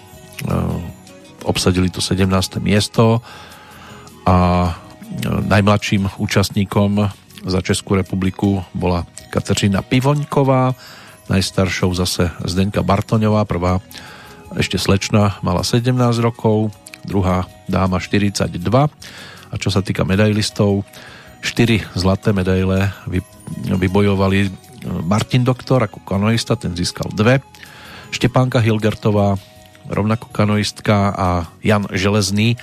obsadili to 17. miesto a e, najmladším účastníkom za Českú republiku bola Kateřina Pivoňková, najstaršou zase Zdenka Bartoňová, prvá ešte slečna, mala 17 rokov, druhá dáma 42 a čo sa týka medailistov, 4 zlaté medaile vybojovali Martin Doktor ako kanoista, ten získal dve. Štepánka Hilgertová, rovnako kanoistka a Jan Železný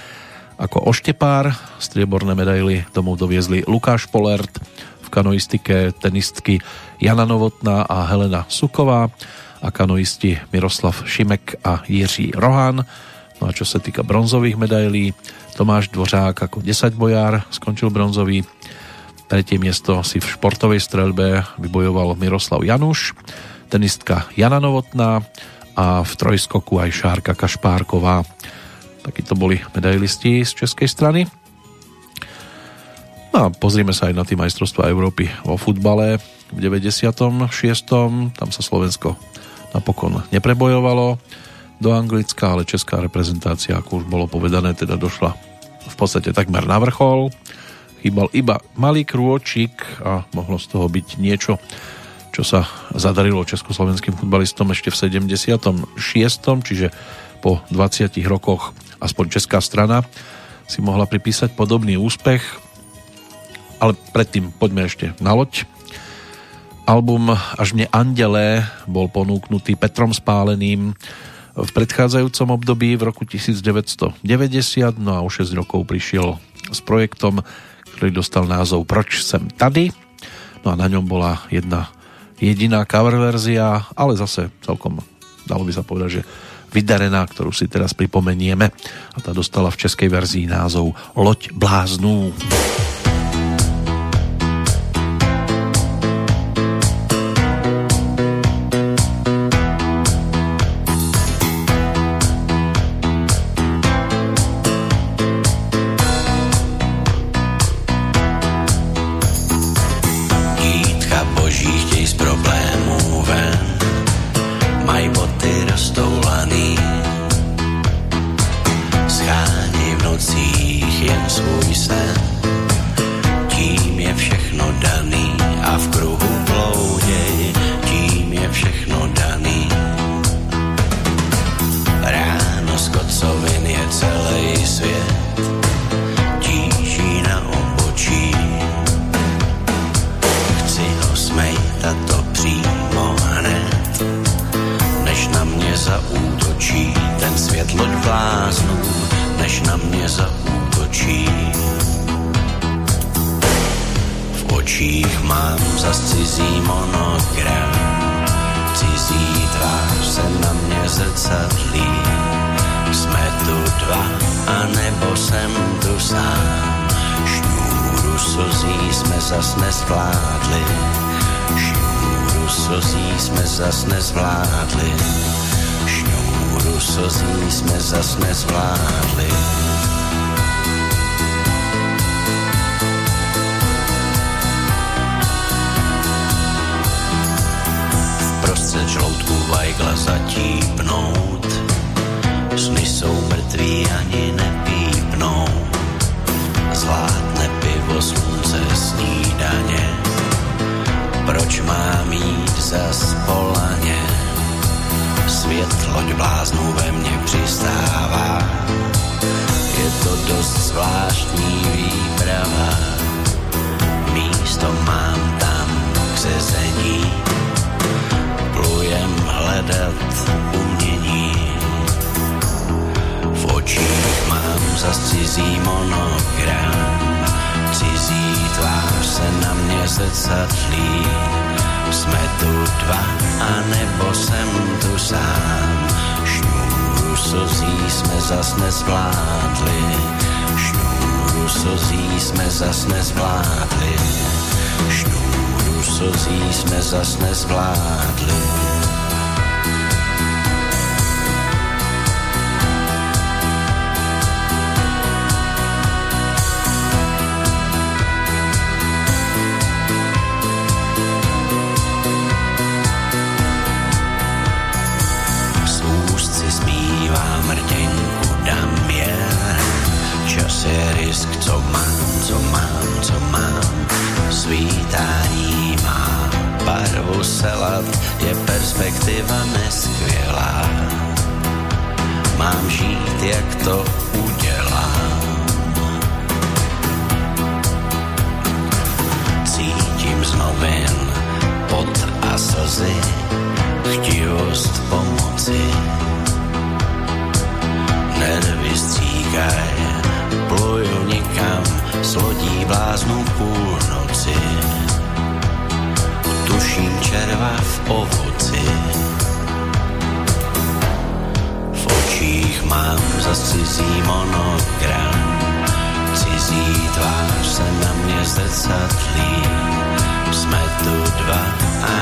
ako oštepár. Strieborné medaily domov doviezli Lukáš Polert, v kanoistike tenistky Jana Novotná a Helena Suková a kanoisti Miroslav Šimek a Jiří Rohan. No a čo sa týka bronzových medailí, Tomáš Dvořák ako 10 bojár skončil bronzový, Tretie miesto si v športovej streľbe vybojoval Miroslav Januš, tenistka Jana Novotná a v trojskoku aj Šárka Kašpárková. Takí to boli medailisti z českej strany. No a pozrime sa aj na tie majstrovstvá Európy vo futbale v 96. Tam sa Slovensko napokon neprebojovalo. do Anglicka, ale česká reprezentácia, ako už bolo povedané, teda došla v podstate takmer na vrchol. Chýbal iba malý krôčik a mohlo z toho byť niečo, čo sa zadarilo československým futbalistom ešte v 76. čiže po 20 rokoch aspoň česká strana si mohla pripísať podobný úspech. Ale predtým poďme ešte na loď. Album Až mne andelé bol ponúknutý Petrom Spáleným v predchádzajúcom období v roku 1990, no a o 6 rokov prišiel s projektom, ktorý dostal názov Proč sem tady? No a na ňom bola jedna jediná cover verzia, ale zase celkom, dalo by sa povedať, že vydarená, ktorú si teraz pripomenieme a tá dostala v českej verzii názov Loď bláznů. Dítka dva, anebo jsem tu sám. Šňůru slzí jsme zas nezvládli. Šňůru slzí jsme zas nezvládli. Šňůru slzí jsme zas nezvládli. Je risk, co mám, co mám, co mám. Svítání má barvu selat, je perspektiva neskvělá. Mám žít, jak to udělám. Cítím z novin pot a slzy, chtivost pomoci. Nervy stříkaj, pluju nikam, s lodí bláznu půlnoci. Tuším červa v ovoci. V očích mám zas cizí monogram, cizí tvář se na mě zrcadlí. Jsme tu dva,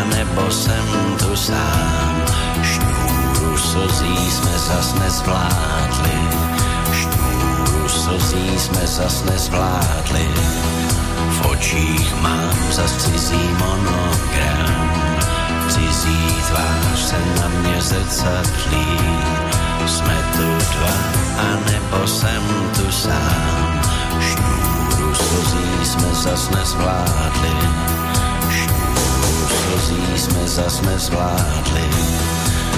anebo jsem tu sám. Šňůru slzí jsme zas nezvládli. Slzí jsme zas nezvládli. V očích mám zas cizí monogram. Cizí tvář se na mě zrcadlí. jsme tu dva, anebo jsem tu sám. Šňůru slzí jsme zas nezvládli, šňůru slzí jsme zas nezvládli,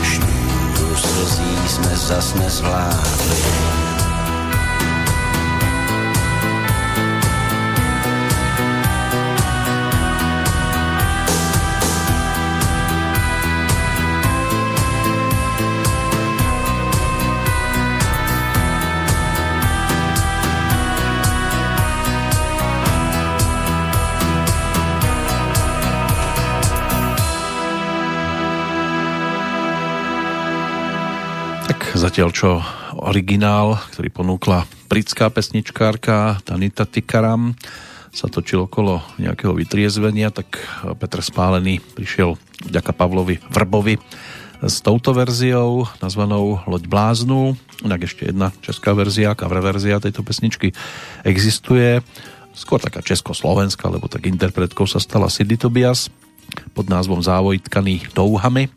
šňůru slzí jsme zas nezvládli. Zatiaľ čo originál, ktorý ponúkla britská pesničkárka Tanita Tikaram, sa točil okolo nejakého vytriezvenia, tak Petr Spálený prišiel vďaka Pavlovi Vrbovi s touto verziou nazvanou Loď bláznu. Inak ešte jedna česká verzia, cover verzia tejto pesničky existuje. Skôr taká československá, lebo tak interpretkou sa stala Sidy Tobias pod názvom Závoj tkaný touhami.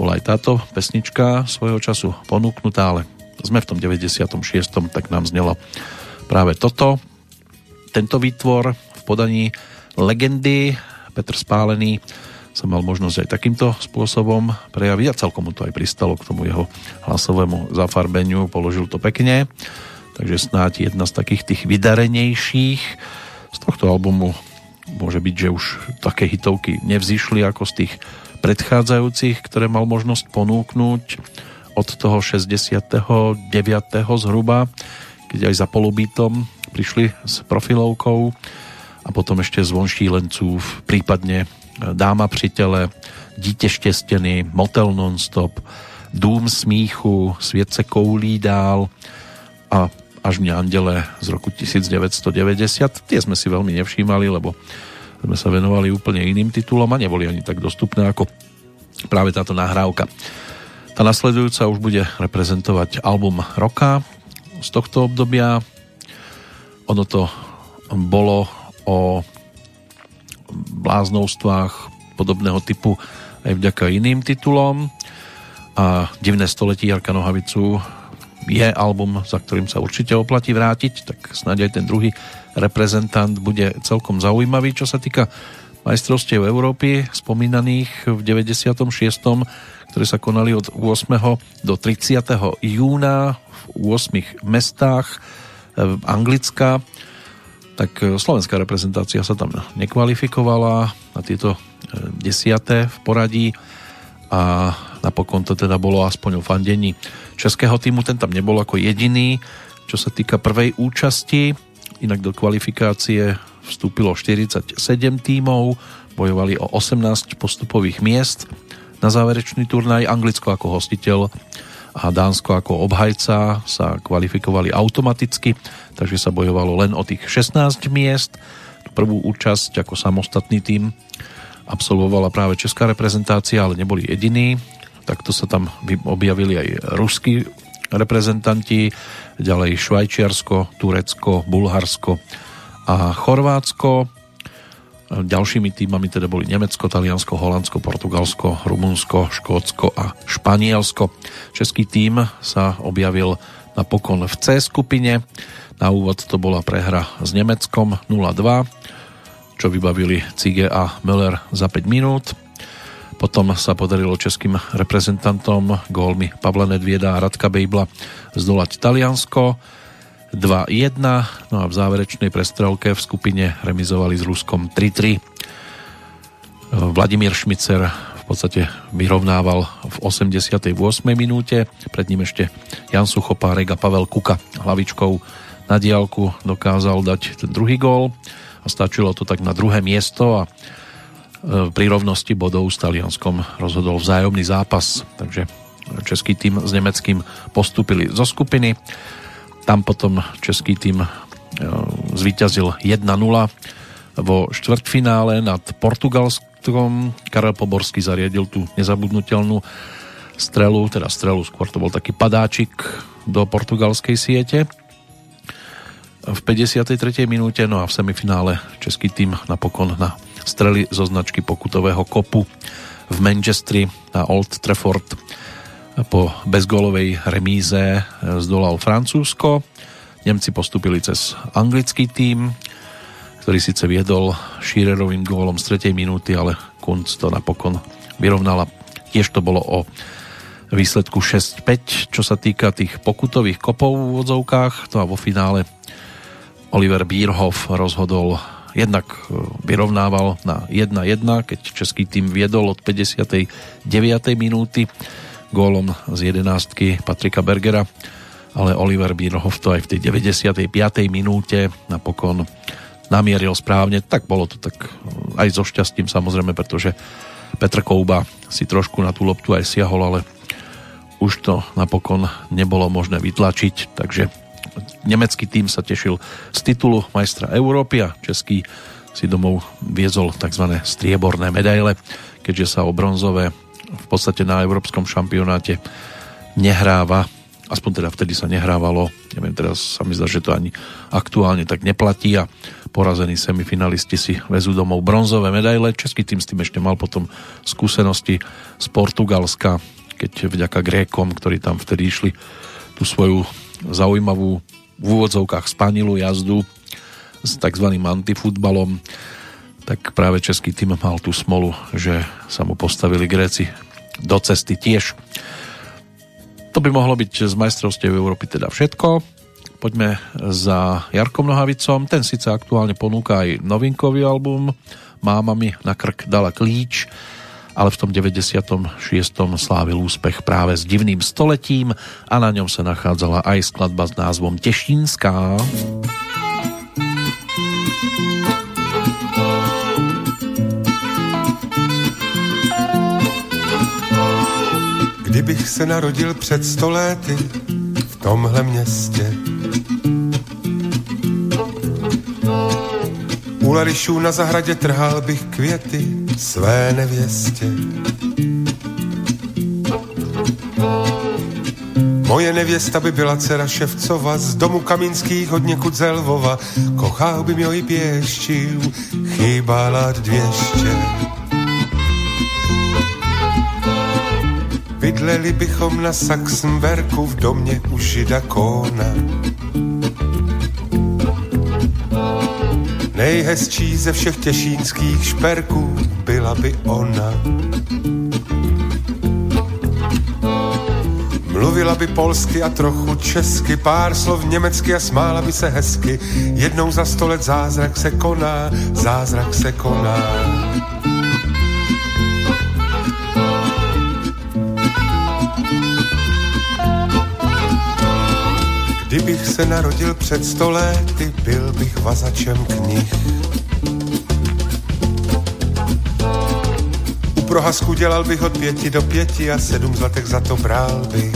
Bola aj táto pesnička svojho času ponúknutá, ale sme v tom 96. tak nám znelo práve toto. Tento výtvor v podaní legendy Petr Spálený sa mal možnosť aj takýmto spôsobom prejaviť a celkom mu to aj pristalo k tomu jeho hlasovému zafarbeniu, položil to pekne, takže snáď jedna z takých tých vydarenejších z tohto albumu môže byť, že už také hitovky nevzýšli ako z tých predchádzajúcich, ktoré mal možnosť ponúknuť od toho 69. zhruba, keď aj za polubítom prišli s profilovkou a potom ešte zvon šílenců, prípadne Dáma při tele, Dítě štěstěny, Motel nonstop, Dům smíchu, Svět se koulí dál a až mňa Andele z roku 1990. Tie sme si veľmi nevšímali, lebo sme sa venovali úplne iným titulom a neboli ani tak dostupné ako práve táto nahrávka. Tá nasledujúca už bude reprezentovať album roka z tohto obdobia. Ono to bolo o bláznovstvách podobného typu aj vďaka iným titulom a Divné století Jarka Nohavicu je album, za ktorým sa určite oplatí vrátiť, tak snáď aj ten druhý reprezentant bude celkom zaujímavý, čo sa týka majstrovstiev Európy spomínaných v 96., ktoré sa konali od 8. do 30. júna v 8 mestách Anglicka tak slovenská reprezentácia sa tam nekvalifikovala na tieto desiaté v poradí a napokon to teda bolo aspoň o fandení českého týmu, ten tam nebol ako jediný, čo sa týka prvej účasti, inak do kvalifikácie vstúpilo 47 tímov, bojovali o 18 postupových miest na záverečný turnaj, Anglicko ako hostiteľ a Dánsko ako obhajca sa kvalifikovali automaticky, takže sa bojovalo len o tých 16 miest. Prvú účasť ako samostatný tým absolvovala práve česká reprezentácia, ale neboli jediní. Takto sa tam objavili aj ruskí reprezentanti, ďalej Švajčiarsko, Turecko, Bulharsko a Chorvátsko. Ďalšími týmami teda boli Nemecko, Taliansko, Holandsko, Portugalsko, Rumunsko, Škótsko a Španielsko. Český tým sa objavil napokon v C skupine. Na úvod to bola prehra s Nemeckom 0-2, čo vybavili Cige a Müller za 5 minút. Potom sa podarilo českým reprezentantom gólmi Pavla Nedvieda a Radka Bejbla zdolať Taliansko 2-1, no a v záverečnej prestrelke v skupine remizovali s Ruskom 3-3. Vladimír Šmicer v podstate vyrovnával v 88. minúte, pred ním ešte Jan Suchopárek a Pavel Kuka hlavičkou na diálku dokázal dať ten druhý gól a stačilo to tak na druhé miesto a pri rovnosti bodov s Talianskom rozhodol vzájomný zápas, takže český tým s nemeckým postúpili zo skupiny tam potom český tým e, zvíťazil 1-0 vo štvrtfinále nad Portugalskom. Karel Poborský zariadil tú nezabudnutelnú strelu, teda strelu, skôr to bol taký padáčik do portugalskej siete v 53. minúte, no a v semifinále český tým napokon na strely zo značky pokutového kopu v Manchestri na Old Trafford po bezgólovej remíze zdolal Francúzsko. Nemci postupili cez anglický tím, ktorý síce viedol Shearerovým gólom z 3. minúty, ale Kunc to napokon vyrovnala. Tiež to bolo o výsledku 6-5, čo sa týka tých pokutových kopov v úvodzovkách. To a vo finále Oliver Bierhoff rozhodol jednak e, vyrovnával na 1-1, keď český tým viedol od 59. minúty gólom z 11 Patrika Bergera, ale Oliver Bierhoff to aj v tej 95. minúte napokon namieril správne, tak bolo to tak aj so šťastím samozrejme, pretože Petr Kouba si trošku na tú loptu aj siahol, ale už to napokon nebolo možné vytlačiť, takže nemecký tým sa tešil z titulu majstra Európy a český si domov viezol tzv. strieborné medaile, keďže sa o bronzové v podstate na európskom šampionáte nehráva, aspoň teda vtedy sa nehrávalo, neviem, teraz sa mi zdá, že to ani aktuálne tak neplatí a porazení semifinalisti si vezú domov bronzové medaile. Český tým s tým ešte mal potom skúsenosti z Portugalska, keď vďaka Grékom, ktorí tam vtedy išli tú svoju zaujímavú v úvodzovkách spanilú jazdu s tzv. antifutbalom, tak práve český tým mal tú smolu, že sa mu postavili Gréci do cesty tiež. To by mohlo byť z majstrovstiev Európy teda všetko. Poďme za Jarkom Nohavicom. Ten síce aktuálne ponúka aj novinkový album. Máma na krk dala klíč ale v tom 96. slávil úspech práve s divným stoletím a na ňom sa nachádzala aj skladba s názvom Tešínská. Kdybych se narodil před sto léty v tomhle městě, U Larišů na zahradě trhal bych květy své nevěstě. Moje nevěsta by byla dcera Ševcova, z domu Kamínských od někud z Lvova. Kochal by mě i pěščiu, chýbala dvěště. Bydleli bychom na Saxenberku v domě u Žida Kóna. Nejhezčí ze všech těšínských šperků byla by ona. Mluvila by polsky a trochu česky, pár slov německy a smála by se hezky. Jednou za sto let zázrak se koná, zázrak se koná. Kdybych se narodil před sto lety, byl bych vazačem knih. U prohasku dělal bych od pěti do pěti a sedm zlatek za to bral bych.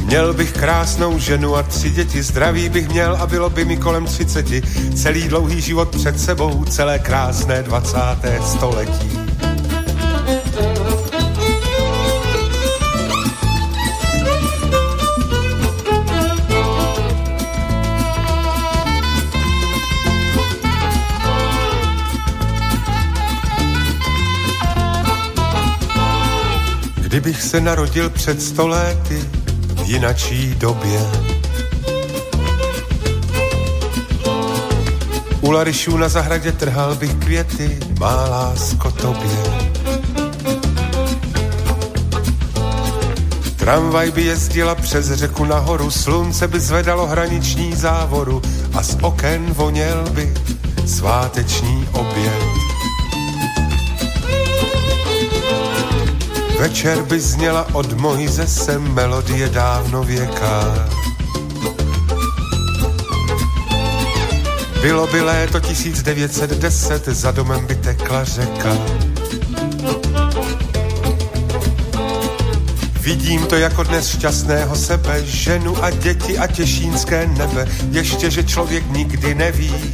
Měl bych krásnou ženu a tři děti, zdraví bych měl a bylo by mi kolem třiceti. Celý dlouhý život před sebou, celé krásné dvacáté století. Kdybych se narodil před sto léty v jinačí době. U Larišů na zahradě trhal bych květy, má lásko tobě. Tramvaj by jezdila přes řeku nahoru, slunce by zvedalo hraniční závoru a z oken voněl by sváteční oběd. Večer by zněla od Mojzese melodie dávno věká. Bylo by léto 1910, za domem by tekla řeka. Vidím to jako dnes šťastného sebe, ženu a děti a těšínské nebe. Ještě, že člověk nikdy neví,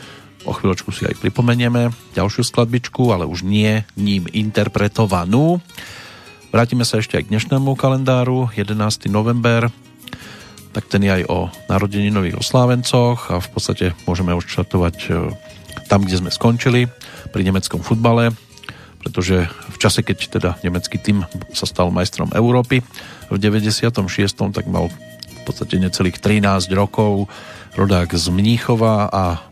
O chvíľočku si aj pripomenieme ďalšiu skladbičku, ale už nie ním interpretovanú. Vrátime sa ešte aj k dnešnému kalendáru, 11. november, tak ten je aj o narodeninových oslávencoch a v podstate môžeme už čartovať e, tam, kde sme skončili, pri nemeckom futbale, pretože v čase, keď teda nemecký tým sa stal majstrom Európy v 96. tak mal v podstate necelých 13 rokov rodák z Mníchova a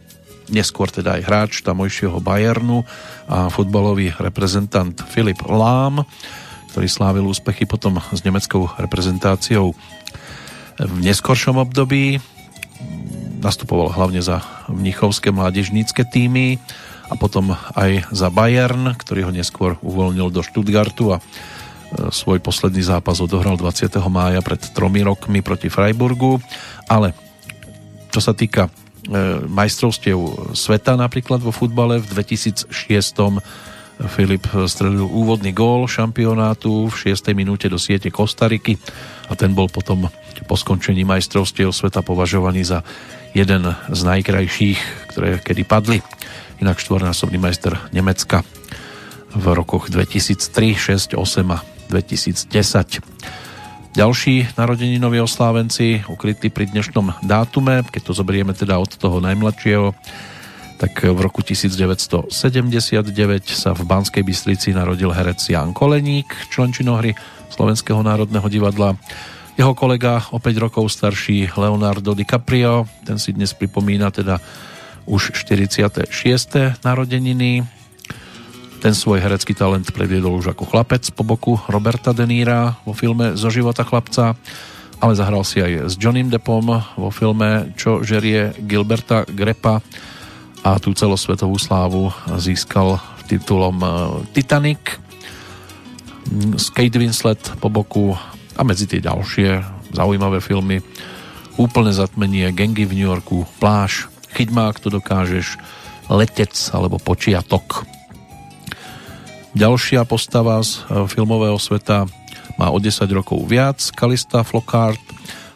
neskôr teda aj hráč tamojšieho Bayernu a futbalový reprezentant Filip Lám, ktorý slávil úspechy potom s nemeckou reprezentáciou v neskoršom období. Nastupoval hlavne za mnichovské mládežnícke týmy a potom aj za Bayern, ktorý ho neskôr uvoľnil do Stuttgartu a e, svoj posledný zápas odohral 20. mája pred tromi rokmi proti Freiburgu, ale čo sa týka majstrovstiev sveta napríklad vo futbale v 2006 Filip strelil úvodný gól šampionátu v 6. minúte do siete Kostariky a ten bol potom po skončení majstrovstiev sveta považovaný za jeden z najkrajších, ktoré kedy padli. Inak štvornásobný majster Nemecka v rokoch 2003, 6, 8 a 2010. Ďalší narodeninoví oslávenci ukrytí pri dnešnom dátume, keď to zoberieme teda od toho najmladšieho, tak v roku 1979 sa v Banskej Bystrici narodil herec Jan Koleník, člen činohry Slovenského národného divadla. Jeho kolega, o 5 rokov starší Leonardo DiCaprio, ten si dnes pripomína teda už 46. narodeniny. Ten svoj herecký talent predviedol už ako chlapec po boku Roberta De Nira vo filme Zo života chlapca, ale zahral si aj s Johnnym Deppom vo filme Čo žerie Gilberta Grepa a tú celosvetovú slávu získal titulom eh, Titanic. S Kate Winslet po boku a medzi tie ďalšie zaujímavé filmy. Úplné zatmenie, Gengy v New Yorku, Pláž, ak to dokážeš, Letec alebo Počiatok. Ďalšia postava z eh, filmového sveta má o 10 rokov viac, Kalista Flockhart,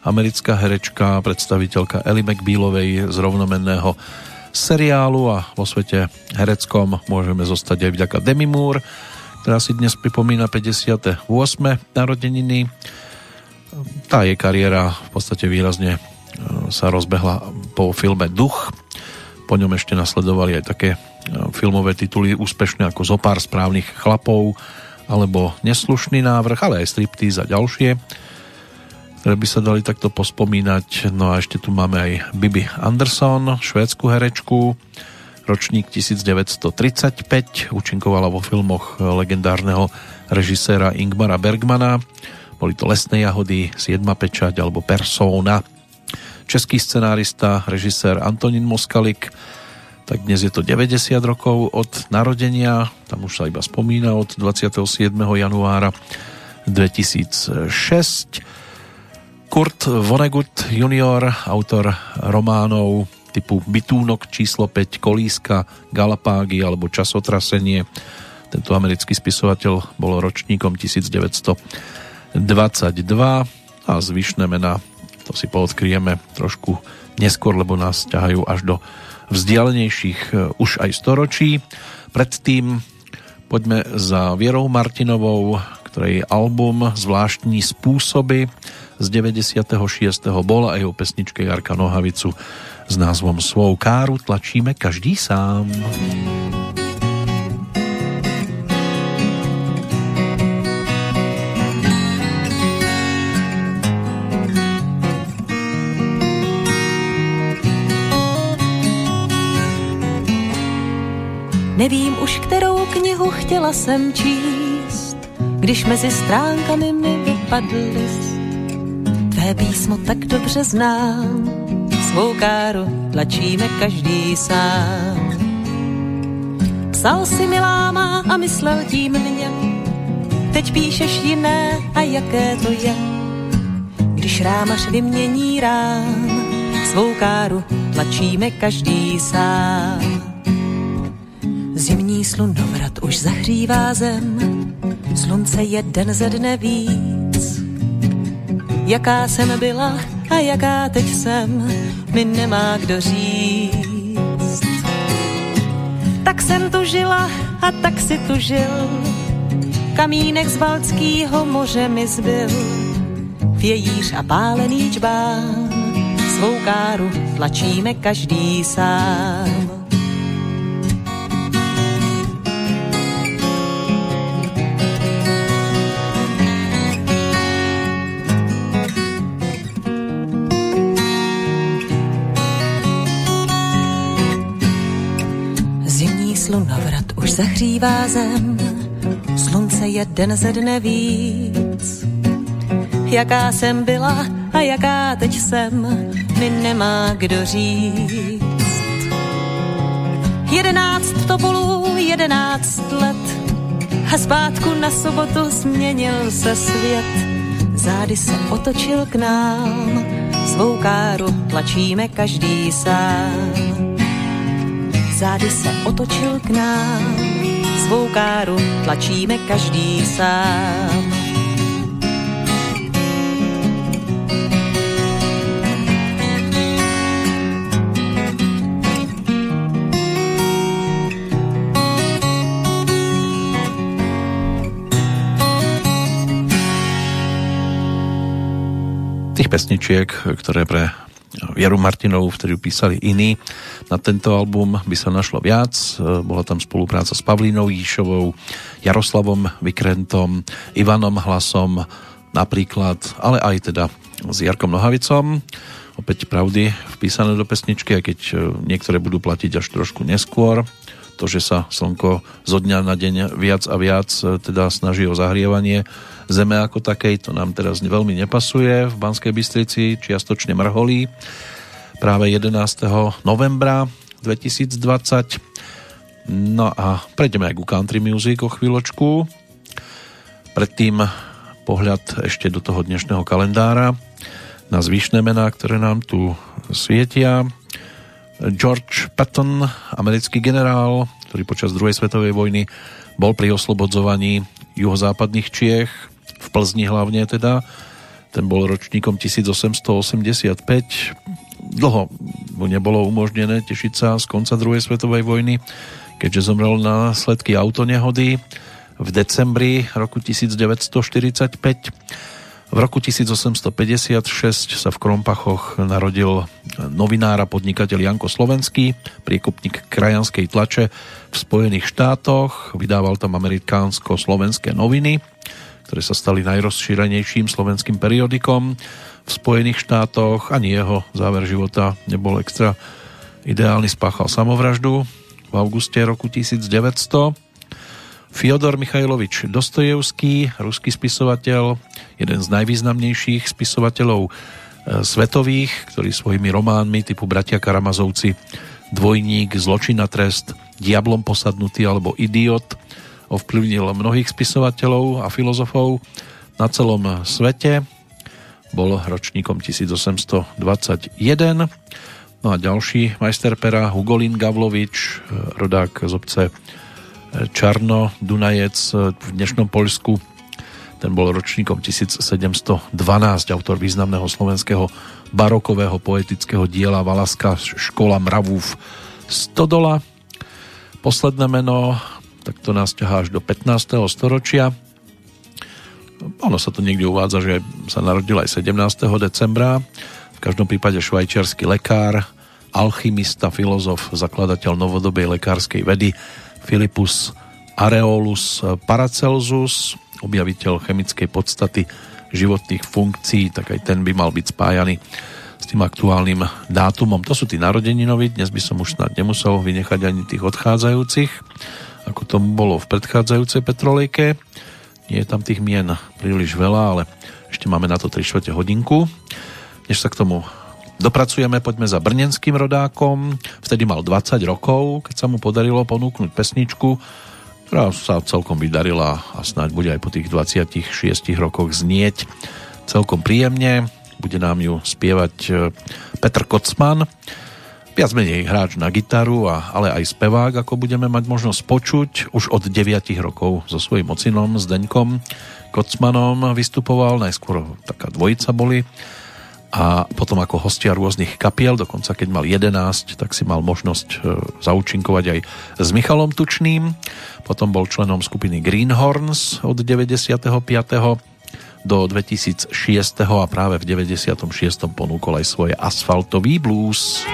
americká herečka, predstaviteľka Ellie McBealovej z rovnomenného seriálu a vo svete hereckom môžeme zostať aj vďaka Demi Moore, ktorá si dnes pripomína 58. narodeniny. Tá jej kariéra v podstate výrazne e, sa rozbehla po filme Duch. Po ňom ešte nasledovali aj také e, filmové tituly úspešné ako Zopár správnych chlapov alebo Neslušný návrh, ale aj Striptease a ďalšie ktoré by sa dali takto pospomínať. No a ešte tu máme aj Bibi Anderson, švédsku herečku, ročník 1935, účinkovala vo filmoch legendárneho režiséra Ingmara Bergmana. Boli to Lesné jahody, Siedma pečať alebo Persona. Český scenárista, režisér Antonín Moskalik, tak dnes je to 90 rokov od narodenia, tam už sa iba spomína od 27. januára 2006 Kurt Vonnegut junior, autor románov typu Bytúnok číslo 5, Kolíska, Galapágy alebo Časotrasenie. Tento americký spisovateľ bol ročníkom 1922 a zvyšné mena to si poodkryjeme trošku neskôr, lebo nás ťahajú až do vzdialenejších eh, už aj storočí. Predtým poďme za Vierou Martinovou, ktorej album Zvláštní spôsoby z 96. bol aj o pesničke Jarka Nohavicu s názvom Svou káru tlačíme každý sám. Nevím už, kterou knihu chtěla jsem číst, když mezi stránkami mi vypadl list. Tvé písmo tak dobře znám, svou káru tlačíme každý sám. Psal si milá má a myslel tím mě, teď píšeš jiné a jaké to je. Když rámař vymění rám, svou káru tlačíme každý sám. Zimní slunovrat už zahřívá zem, slunce je den ze dne víc. Jaká jsem byla a jaká teď jsem, mi nemá kdo říct. Tak jsem tu žila a tak si tu žil, kamínek z Balckýho moře mi zbyl, vějíř a pálený čbán, svou káru tlačíme každý sám. Zahřívá zem, slunce jeden ze dne víc. Jaká jsem byla a jaká teď jsem, mi nemá kdo říct. Jedenáct topolů, jedenáct let a zpátku na sobotu změnil se svět. Zády se otočil k nám, svou káru tlačíme každý sám zády se otočil k nám. Svou káru tlačíme každý sám. Tých pesničiek, ktoré pre Vieru Martinovú vtedy písali iní. Na tento album by sa našlo viac. Bola tam spolupráca s Pavlínou Jíšovou, Jaroslavom Vykrentom, Ivanom Hlasom napríklad, ale aj teda s Jarkom Nohavicom. Opäť pravdy vpísané do pesničky, aj keď niektoré budú platiť až trošku neskôr. To, že sa slnko zo dňa na deň viac a viac teda snaží o zahrievanie zeme ako takej, to nám teraz veľmi nepasuje. V Banskej Bystrici čiastočne mrholí práve 11. novembra 2020. No a prejdeme aj ku country music o chvíľočku. Predtým pohľad ešte do toho dnešného kalendára na zvyšné mená, ktoré nám tu svietia. George Patton, americký generál, ktorý počas druhej svetovej vojny bol pri oslobodzovaní juhozápadných Čiech v Plzni hlavne teda. Ten bol ročníkom 1885. Dlho mu nebolo umožnené tešiť sa z konca druhej svetovej vojny, keďže zomrel na sledky autonehody v decembri roku 1945. V roku 1856 sa v Krompachoch narodil novinár a podnikateľ Janko Slovenský, priekupník krajanskej tlače v Spojených štátoch, vydával tam amerikánsko-slovenské noviny ktoré sa stali najrozšírenejším slovenským periodikom v Spojených štátoch. Ani jeho záver života nebol extra ideálny, spáchal samovraždu v auguste roku 1900. Fyodor Michajlovič Dostojevský, ruský spisovateľ, jeden z najvýznamnejších spisovateľov e, svetových, ktorý svojimi románmi typu Bratia Karamazovci, Dvojník, Zločin a trest, Diablom posadnutý alebo Idiot ovplyvnil mnohých spisovateľov a filozofov na celom svete. Bol ročníkom 1821. No a ďalší majster pera Hugolín Gavlovič, rodák z obce Čarno, Dunajec v dnešnom Poľsku. Ten bol ročníkom 1712, autor významného slovenského barokového poetického diela Valaska Škola mravúv Stodola. Posledné meno tak to nás ťahá až do 15. storočia. Ono sa to niekde uvádza, že sa narodil aj 17. decembra. V každom prípade švajčiarsky lekár, alchymista, filozof, zakladateľ novodobej lekárskej vedy Philippus Areolus Paracelsus, objaviteľ chemickej podstaty životných funkcií, tak aj ten by mal byť spájaný s tým aktuálnym dátumom. To sú tí narodeninoví, dnes by som už snad nemusel vynechať ani tých odchádzajúcich ako tomu bolo v predchádzajúcej Petrolejke. Nie je tam tých mien príliš veľa, ale ešte máme na to 3 čtvrte hodinku. Než sa k tomu dopracujeme, poďme za brnenským rodákom. Vtedy mal 20 rokov, keď sa mu podarilo ponúknuť pesničku, ktorá sa celkom vydarila a snáď bude aj po tých 26 rokoch znieť celkom príjemne. Bude nám ju spievať e, Petr Kocman viac menej hráč na gitaru, a, ale aj spevák, ako budeme mať možnosť počuť. Už od 9 rokov so svojím ocinom, Zdeňkom Kocmanom vystupoval, najskôr taká dvojica boli a potom ako hostia rôznych kapiel, dokonca keď mal 11, tak si mal možnosť e, zaučinkovať aj s Michalom Tučným. Potom bol členom skupiny Greenhorns od 95. do 2006. a práve v 96. ponúkol aj svoje asfaltový blues.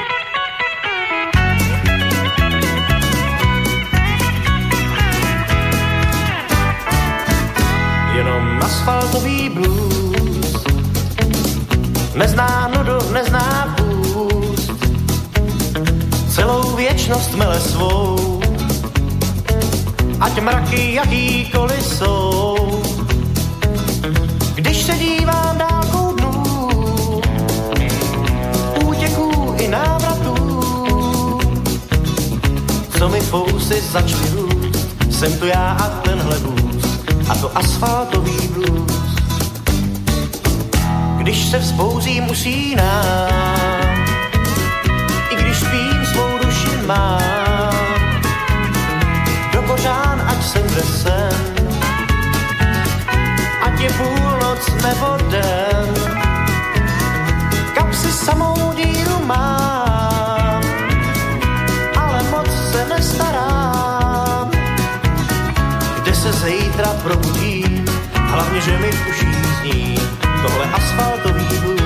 Asfaltový blues. Nezná nudu, nezná půst, celou věčnost mele svou. Ať mraky jakýkoliv jsou, když se dívám dálkou dnů, útěků i návratů, co mi fousy začaly jsem tu já a tenhle vůz, a to asfaltový blues. Když se vzpouzím usínám, i když spím svou duši mám, do kořán ať jsem vesen, ať je půlnoc nebo den, kapsy samou díru mám, zítra probudím, hlavně, že mi v uších zní tohle asfaltový blues.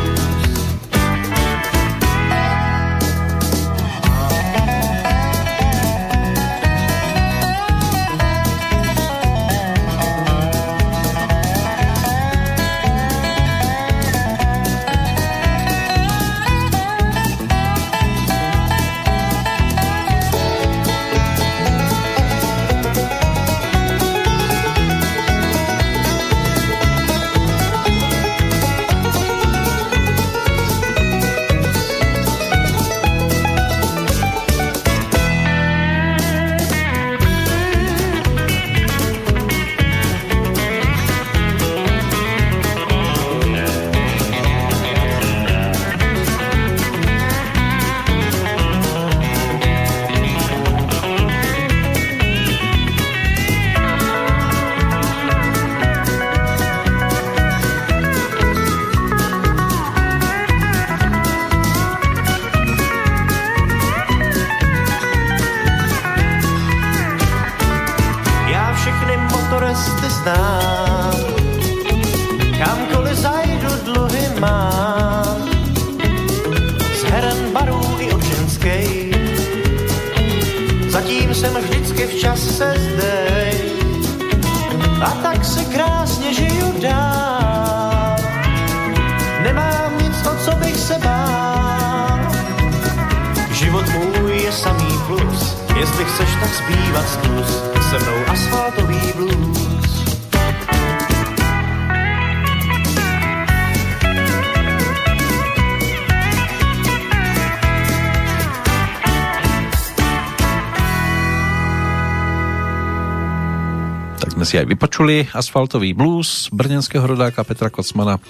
Vypočuli asfaltový blues brnenského rodáka Petra Kocmana,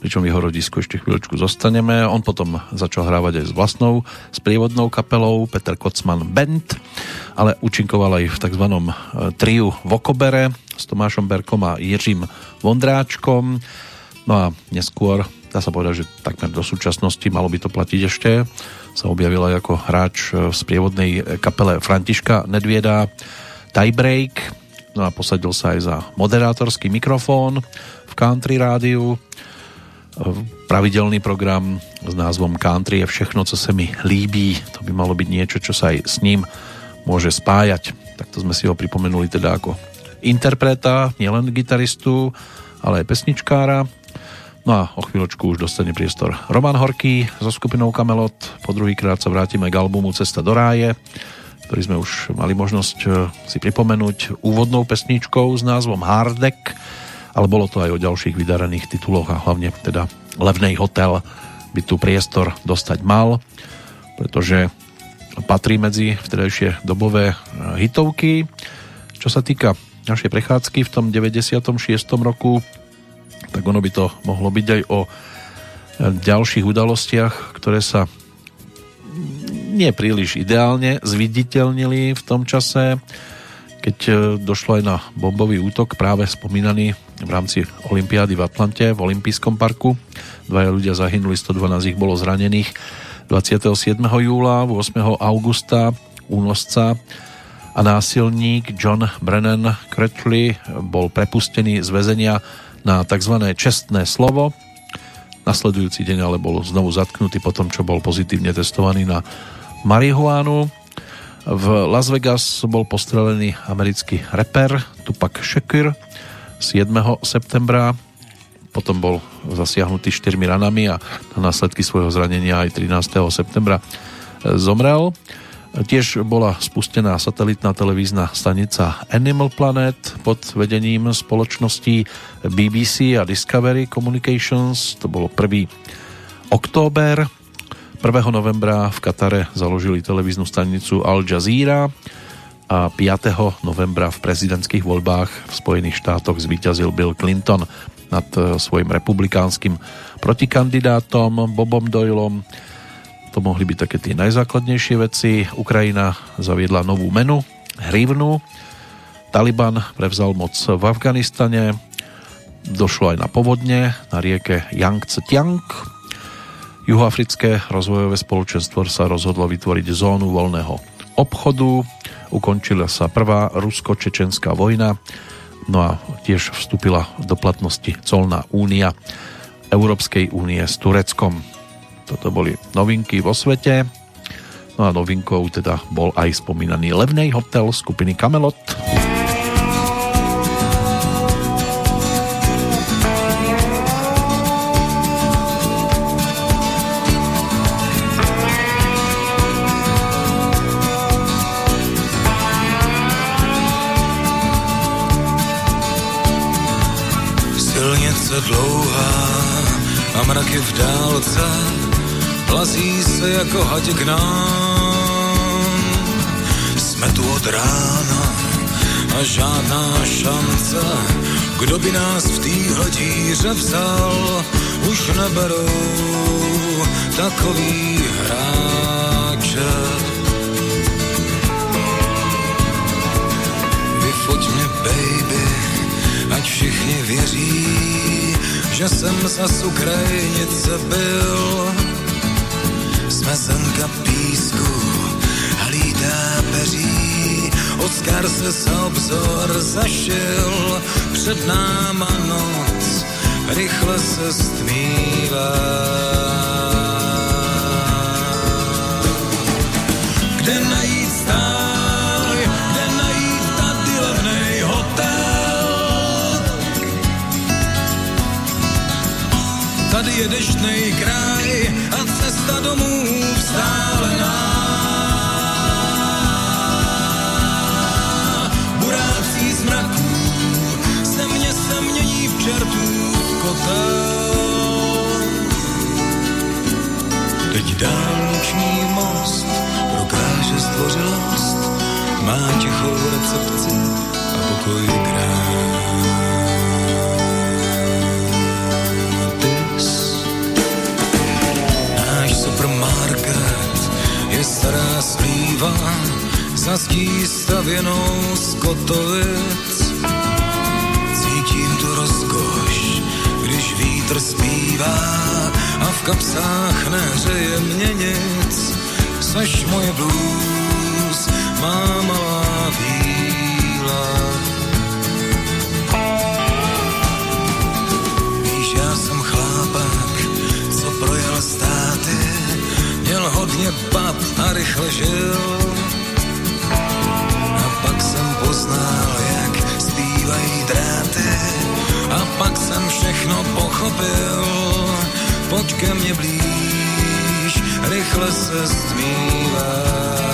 pričom v jeho rodisku ešte chvíľočku zostaneme. On potom začal hrávať aj s vlastnou sprievodnou kapelou Peter Kocman Band, ale účinkoval aj v tzv. triu Vokobere s Tomášom Berkom a Jiřím Vondráčkom. No a neskôr, dá sa povedať, že takmer do súčasnosti, malo by to platiť ešte, sa objavil aj ako hráč v sprievodnej kapele Františka Nedvieda Tiebreak, no a posadil sa aj za moderátorský mikrofón v country rádiu. Pravidelný program s názvom Country je všechno, co sa mi líbí. To by malo byť niečo, čo sa aj s ním môže spájať. Takto sme si ho pripomenuli teda ako interpreta, nielen gitaristu, ale aj pesničkára. No a o chvíľočku už dostane priestor Roman Horký so skupinou Kamelot. Po druhýkrát sa vrátime k albumu Cesta do ráje, ktorý sme už mali možnosť e, si pripomenúť úvodnou pesničkou s názvom Hardek, ale bolo to aj o ďalších vydarených tituloch a hlavne teda Levnej hotel by tu priestor dostať mal, pretože patrí medzi vtedajšie dobové e, hitovky. Čo sa týka našej prechádzky v tom 96. roku, tak ono by to mohlo byť aj o ďalších udalostiach, ktoré sa nie príliš ideálne zviditeľnili v tom čase, keď e, došlo aj na bombový útok práve spomínaný v rámci Olympiády v Atlante v Olympijskom parku. Dvaja ľudia zahynuli, 112 ich bolo zranených. 27. júla, 8. augusta únosca a násilník John Brennan Cretchley bol prepustený z väzenia na tzv. čestné slovo. Nasledujúci deň ale bol znovu zatknutý po tom, čo bol pozitívne testovaný na marihuánu. V Las Vegas bol postrelený americký reper Tupac Shakur 7. septembra potom bol zasiahnutý štyrmi ranami a na následky svojho zranenia aj 13. septembra zomrel. Tiež bola spustená satelitná televízna stanica Animal Planet pod vedením spoločností BBC a Discovery Communications. To bolo 1. október. 1. novembra v Katare založili televíznu stanicu Al Jazeera a 5. novembra v prezidentských voľbách v Spojených štátoch zvíťazil Bill Clinton nad eh, svojim republikánskym protikandidátom Bobom Doylom to mohli byť také tie najzákladnejšie veci. Ukrajina zaviedla novú menu, hrivnu. Taliban prevzal moc v Afganistane. Došlo aj na povodne na rieke Yangtze Tiang. Juhoafrické rozvojové spoločenstvo sa rozhodlo vytvoriť zónu voľného obchodu. Ukončila sa prvá rusko-čečenská vojna. No a tiež vstúpila do platnosti colná únia Európskej únie s Tureckom. Toto boli novinky vo svete. No a novinkou teda bol aj spomínaný levnej hotel skupiny Camelot. Silnice dlouhá a mraky v dálce plazí se jako hadi k nám. Jsme tu od rána a žádná šance, kdo by nás v téhle díře vzal, už neberou takový hráče. Vyfoť mě, baby, ať všichni věří, že jsem zas u krajnice byl. Smezenka písku hlídá peří, Oskar se z obzor zašil, před náma noc rychle se stmívá. Je deštnej kraj a cesta domů vzdálená. Burácí z mraků země se mění v čertův kotel. Teď dálniční most prokáže zdvořilost, má tichou recepci a pokoj gratis. Stará za zdí stavěnou z kotovic. Cítím tu rozkoš, když vítr zpívá a v kapsách nehřeje mě nic. Seš moje blues, má hodně bab a rychle žil. A pak jsem poznal, jak zpívají dráty, a pak jsem všechno pochopil. Pojď ke mně blíž, rychle se stmívá.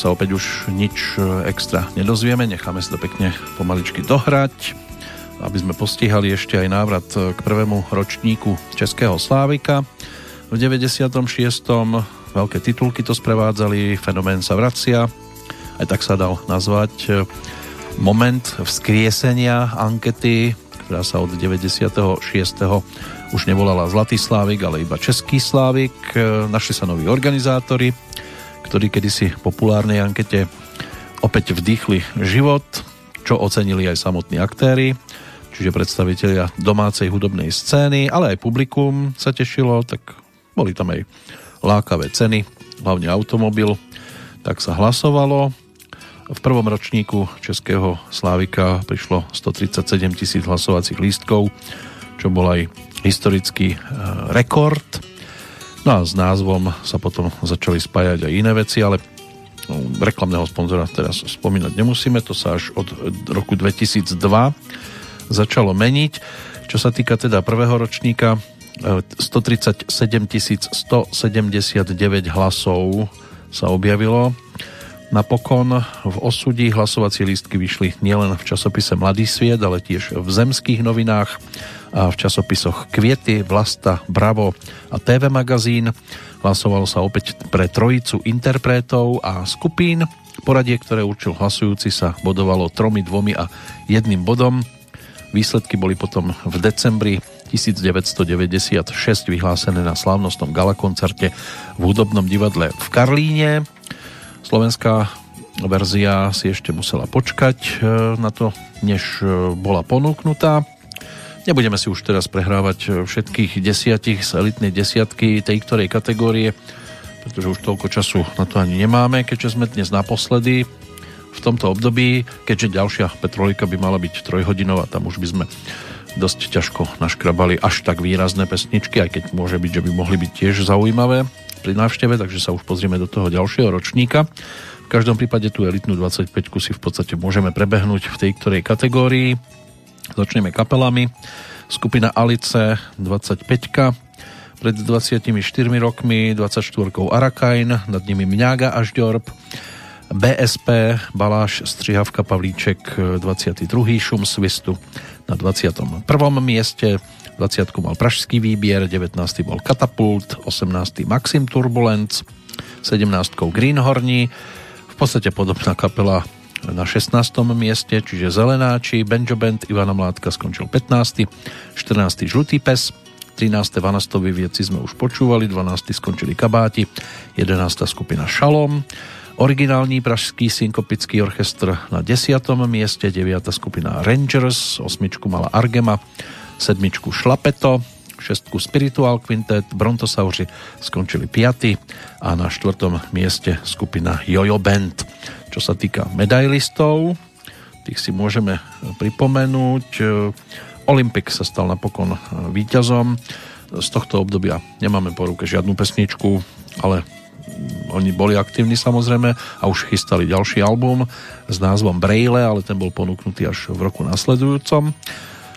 Sa opäť už nič e, extra nedozvieme, necháme si to pekne pomaličky dohrať, aby sme postihali ešte aj návrat e, k prvému ročníku Českého Slávika. V 96. veľké titulky to sprevádzali, fenomén sa vracia, aj tak sa dal nazvať e, moment vzkriesenia ankety, ktorá sa od 96. už nevolala Zlatý Slávik, ale iba Český Slávik. Našli sa noví organizátori, ktorí kedysi populárnej ankete opäť vdýchli život, čo ocenili aj samotní aktéry, čiže predstavitelia domácej hudobnej scény, ale aj publikum sa tešilo, tak boli tam aj lákavé ceny, hlavne automobil, tak sa hlasovalo. V prvom ročníku Českého Slávika prišlo 137 tisíc hlasovacích lístkov, čo bol aj historický e, rekord. No a s názvom sa potom začali spájať aj iné veci, ale no, reklamného sponzora teraz spomínať nemusíme, to sa až od roku 2002 začalo meniť. Čo sa týka teda prvého ročníka, 137 179 hlasov sa objavilo. Napokon v osudí hlasovacie lístky vyšli nielen v časopise Mladý sviet, ale tiež v zemských novinách a v časopisoch Kviety, Vlasta, Bravo a TV magazín. Hlasovalo sa opäť pre trojicu interpretov a skupín. Poradie, ktoré určil hlasujúci, sa bodovalo tromi, dvomi a jedným bodom. Výsledky boli potom v decembri 1996 vyhlásené na slávnostnom galakoncerte v hudobnom divadle v Karlíne. Slovenská verzia si ešte musela počkať e, na to, než e, bola ponúknutá. Nebudeme si už teraz prehrávať e, všetkých desiatich z elitnej desiatky tej ktorej kategórie, pretože už toľko času na to ani nemáme, keďže sme dnes naposledy v tomto období, keďže ďalšia Petrolika by mala byť trojhodinová, tam už by sme dosť ťažko naškrabali až tak výrazné pesničky, aj keď môže byť, že by mohli byť tiež zaujímavé pri návšteve, takže sa už pozrieme do toho ďalšieho ročníka. V každom prípade tú elitnú 25 si v podstate môžeme prebehnúť v tej ktorej kategórii. Začneme kapelami. Skupina Alice 25 pred 24 rokmi, 24 Arakain, nad nimi Mňága a Žďorb, BSP, Baláš, Strihavka, Pavlíček, 22. Šum Svistu na 21. mieste, 20. mal Pražský výbier, 19. bol Katapult, 18. Maxim Turbulence, 17. Greenhorní, v podstate podobná kapela na 16. mieste, čiže Zelenáči, Benjo Band Ivana Mládka skončil 15. 14. Žlutý pes, 13. Vanastovi vieci sme už počúvali, 12. skončili Kabáti, 11. skupina Šalom, originální pražský synkopický orchestr na 10. mieste, 9. skupina Rangers, 8. mala Argema, 7. Šlapeto, 6. Spiritual Quintet, Brontosauri skončili 5. a na 4. mieste skupina Jojo Band. Čo sa týka medailistov, tých si môžeme pripomenúť. Olympik sa stal napokon víťazom. Z tohto obdobia nemáme po ruke žiadnu pesničku, ale oni boli aktívni samozrejme a už chystali ďalší album s názvom Braille, ale ten bol ponúknutý až v roku nasledujúcom.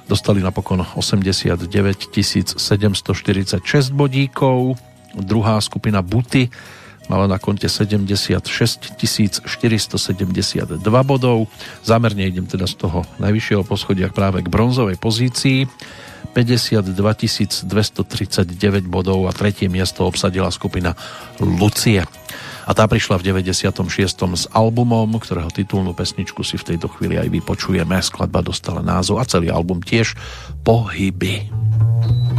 Dostali napokon 89 746 bodíkov. Druhá skupina Buty mala na konte 76 472 bodov. Zámerne idem teda z toho najvyššieho poschodia práve k bronzovej pozícii. 52 239 bodov a tretie miesto obsadila skupina Lucie. A tá prišla v 96. s albumom, ktorého titulnú pesničku si v tejto chvíli aj vypočujeme. Skladba dostala názov a celý album tiež Pohyby. Dělám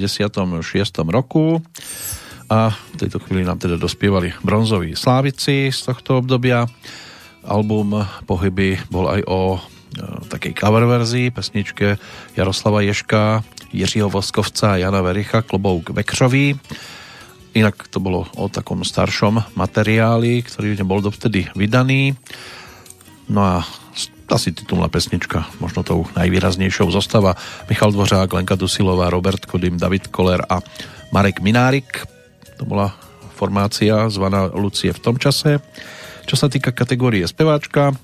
96. roku a v tejto chvíli nám teda dospievali bronzoví slávici z tohto obdobia. Album Pohyby bol aj o e, takej cover verzii, pesničke Jaroslava Ješka, Jiřího Voskovca a Jana Vericha Klobouk Vekřový. Inak to bolo o takom staršom materiáli, ktorý nebol dovtedy vydaný. No a asi titulná pesnička, možno tou najvýraznejšou zostava Michal Dvořák, Lenka Dusilová, Robert Kodym, David Koller a Marek Minárik. To bola formácia zvaná Lucie v tom čase. Čo sa týka kategórie speváčka,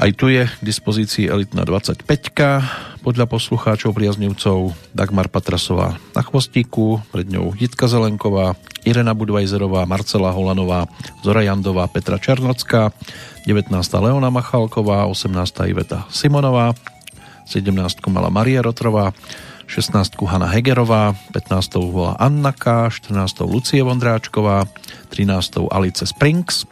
aj tu je k dispozícii elitná 25 podľa poslucháčov priaznivcov Dagmar Patrasová na chvostíku, pred ňou Jitka Zelenková, Irena Budvajzerová, Marcela Holanová, Zora Jandová, Petra Černocká, 19. Leona Machalková, 18. Iveta Simonová, 17. mala Maria Rotrová, 16 Hanna Hegerová, 15 bola Anna K, 14 Lucie Vondráčková, 13 Alice Springs,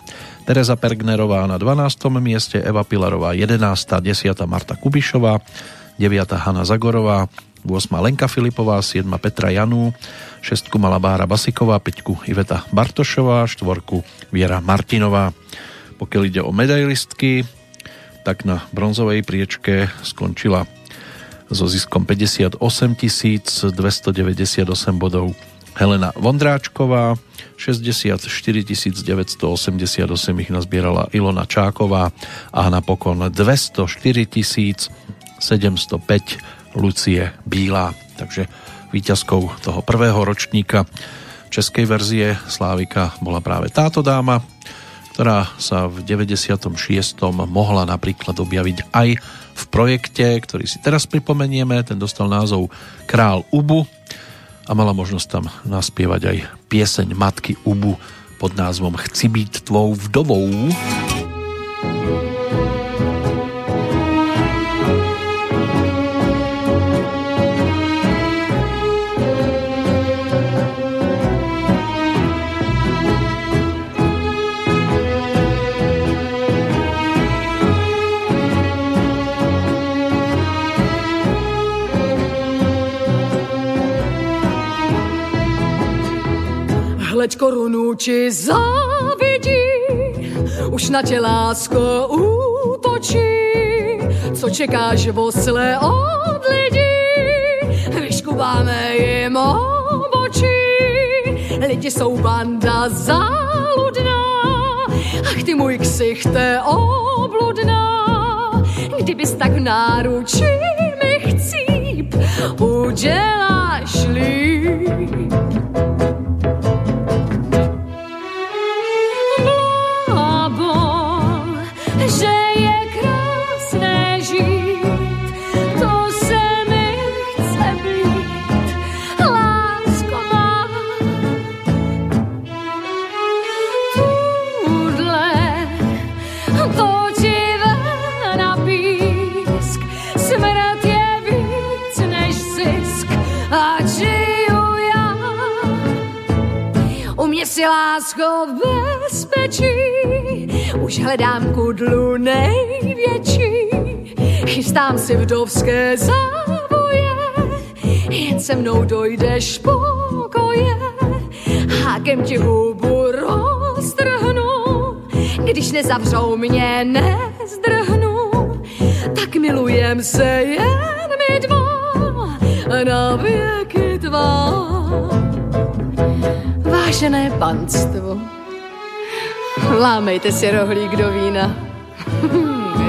Teresa Pergnerová na 12. mieste, Eva Pilarová 11. 10. Marta Kubišová, 9. Hanna Zagorová, 8. Lenka Filipová, 7. Petra Janú, 6. mala Bára Basiková, 5. Iveta Bartošová, 4. Viera Martinová. Pokiaľ ide o medailistky, tak na bronzovej priečke skončila so ziskom 58 298 bodov Helena Vondráčková, 64 988 ich nazbierala Ilona Čáková a napokon 204 705 Lucie Bílá. Takže víťazkou toho prvého ročníka českej verzie Slávika bola práve táto dáma, ktorá sa v 96. mohla napríklad objaviť aj v projekte, ktorý si teraz pripomenieme. Ten dostal názov Král Ubu a mala možnosť tam naspievať aj pieseň Matky Ubu pod názvom Chci byť tvou vdovou. Hleď korunu či závidí, už na tě lásko útočí. Co čekáš vosle od lidí, vyškubáme jim obočí. Lidi jsou banda záludná, ach ty můj ksichte obludná. Kdybys tak náručí mi chcíp, uděláš líp. Si lásko v bezpečí, už hledám kudlu největší. Chystám si vdovské závoje, jen se mnou dojdeš pokoje. Hákem ti hubu roztrhnu, když nezavřou mě, nezdrhnu. Tak milujem se jen my dva, na věky tvá. Vážené panstvo, lámejte si rohlík do vína.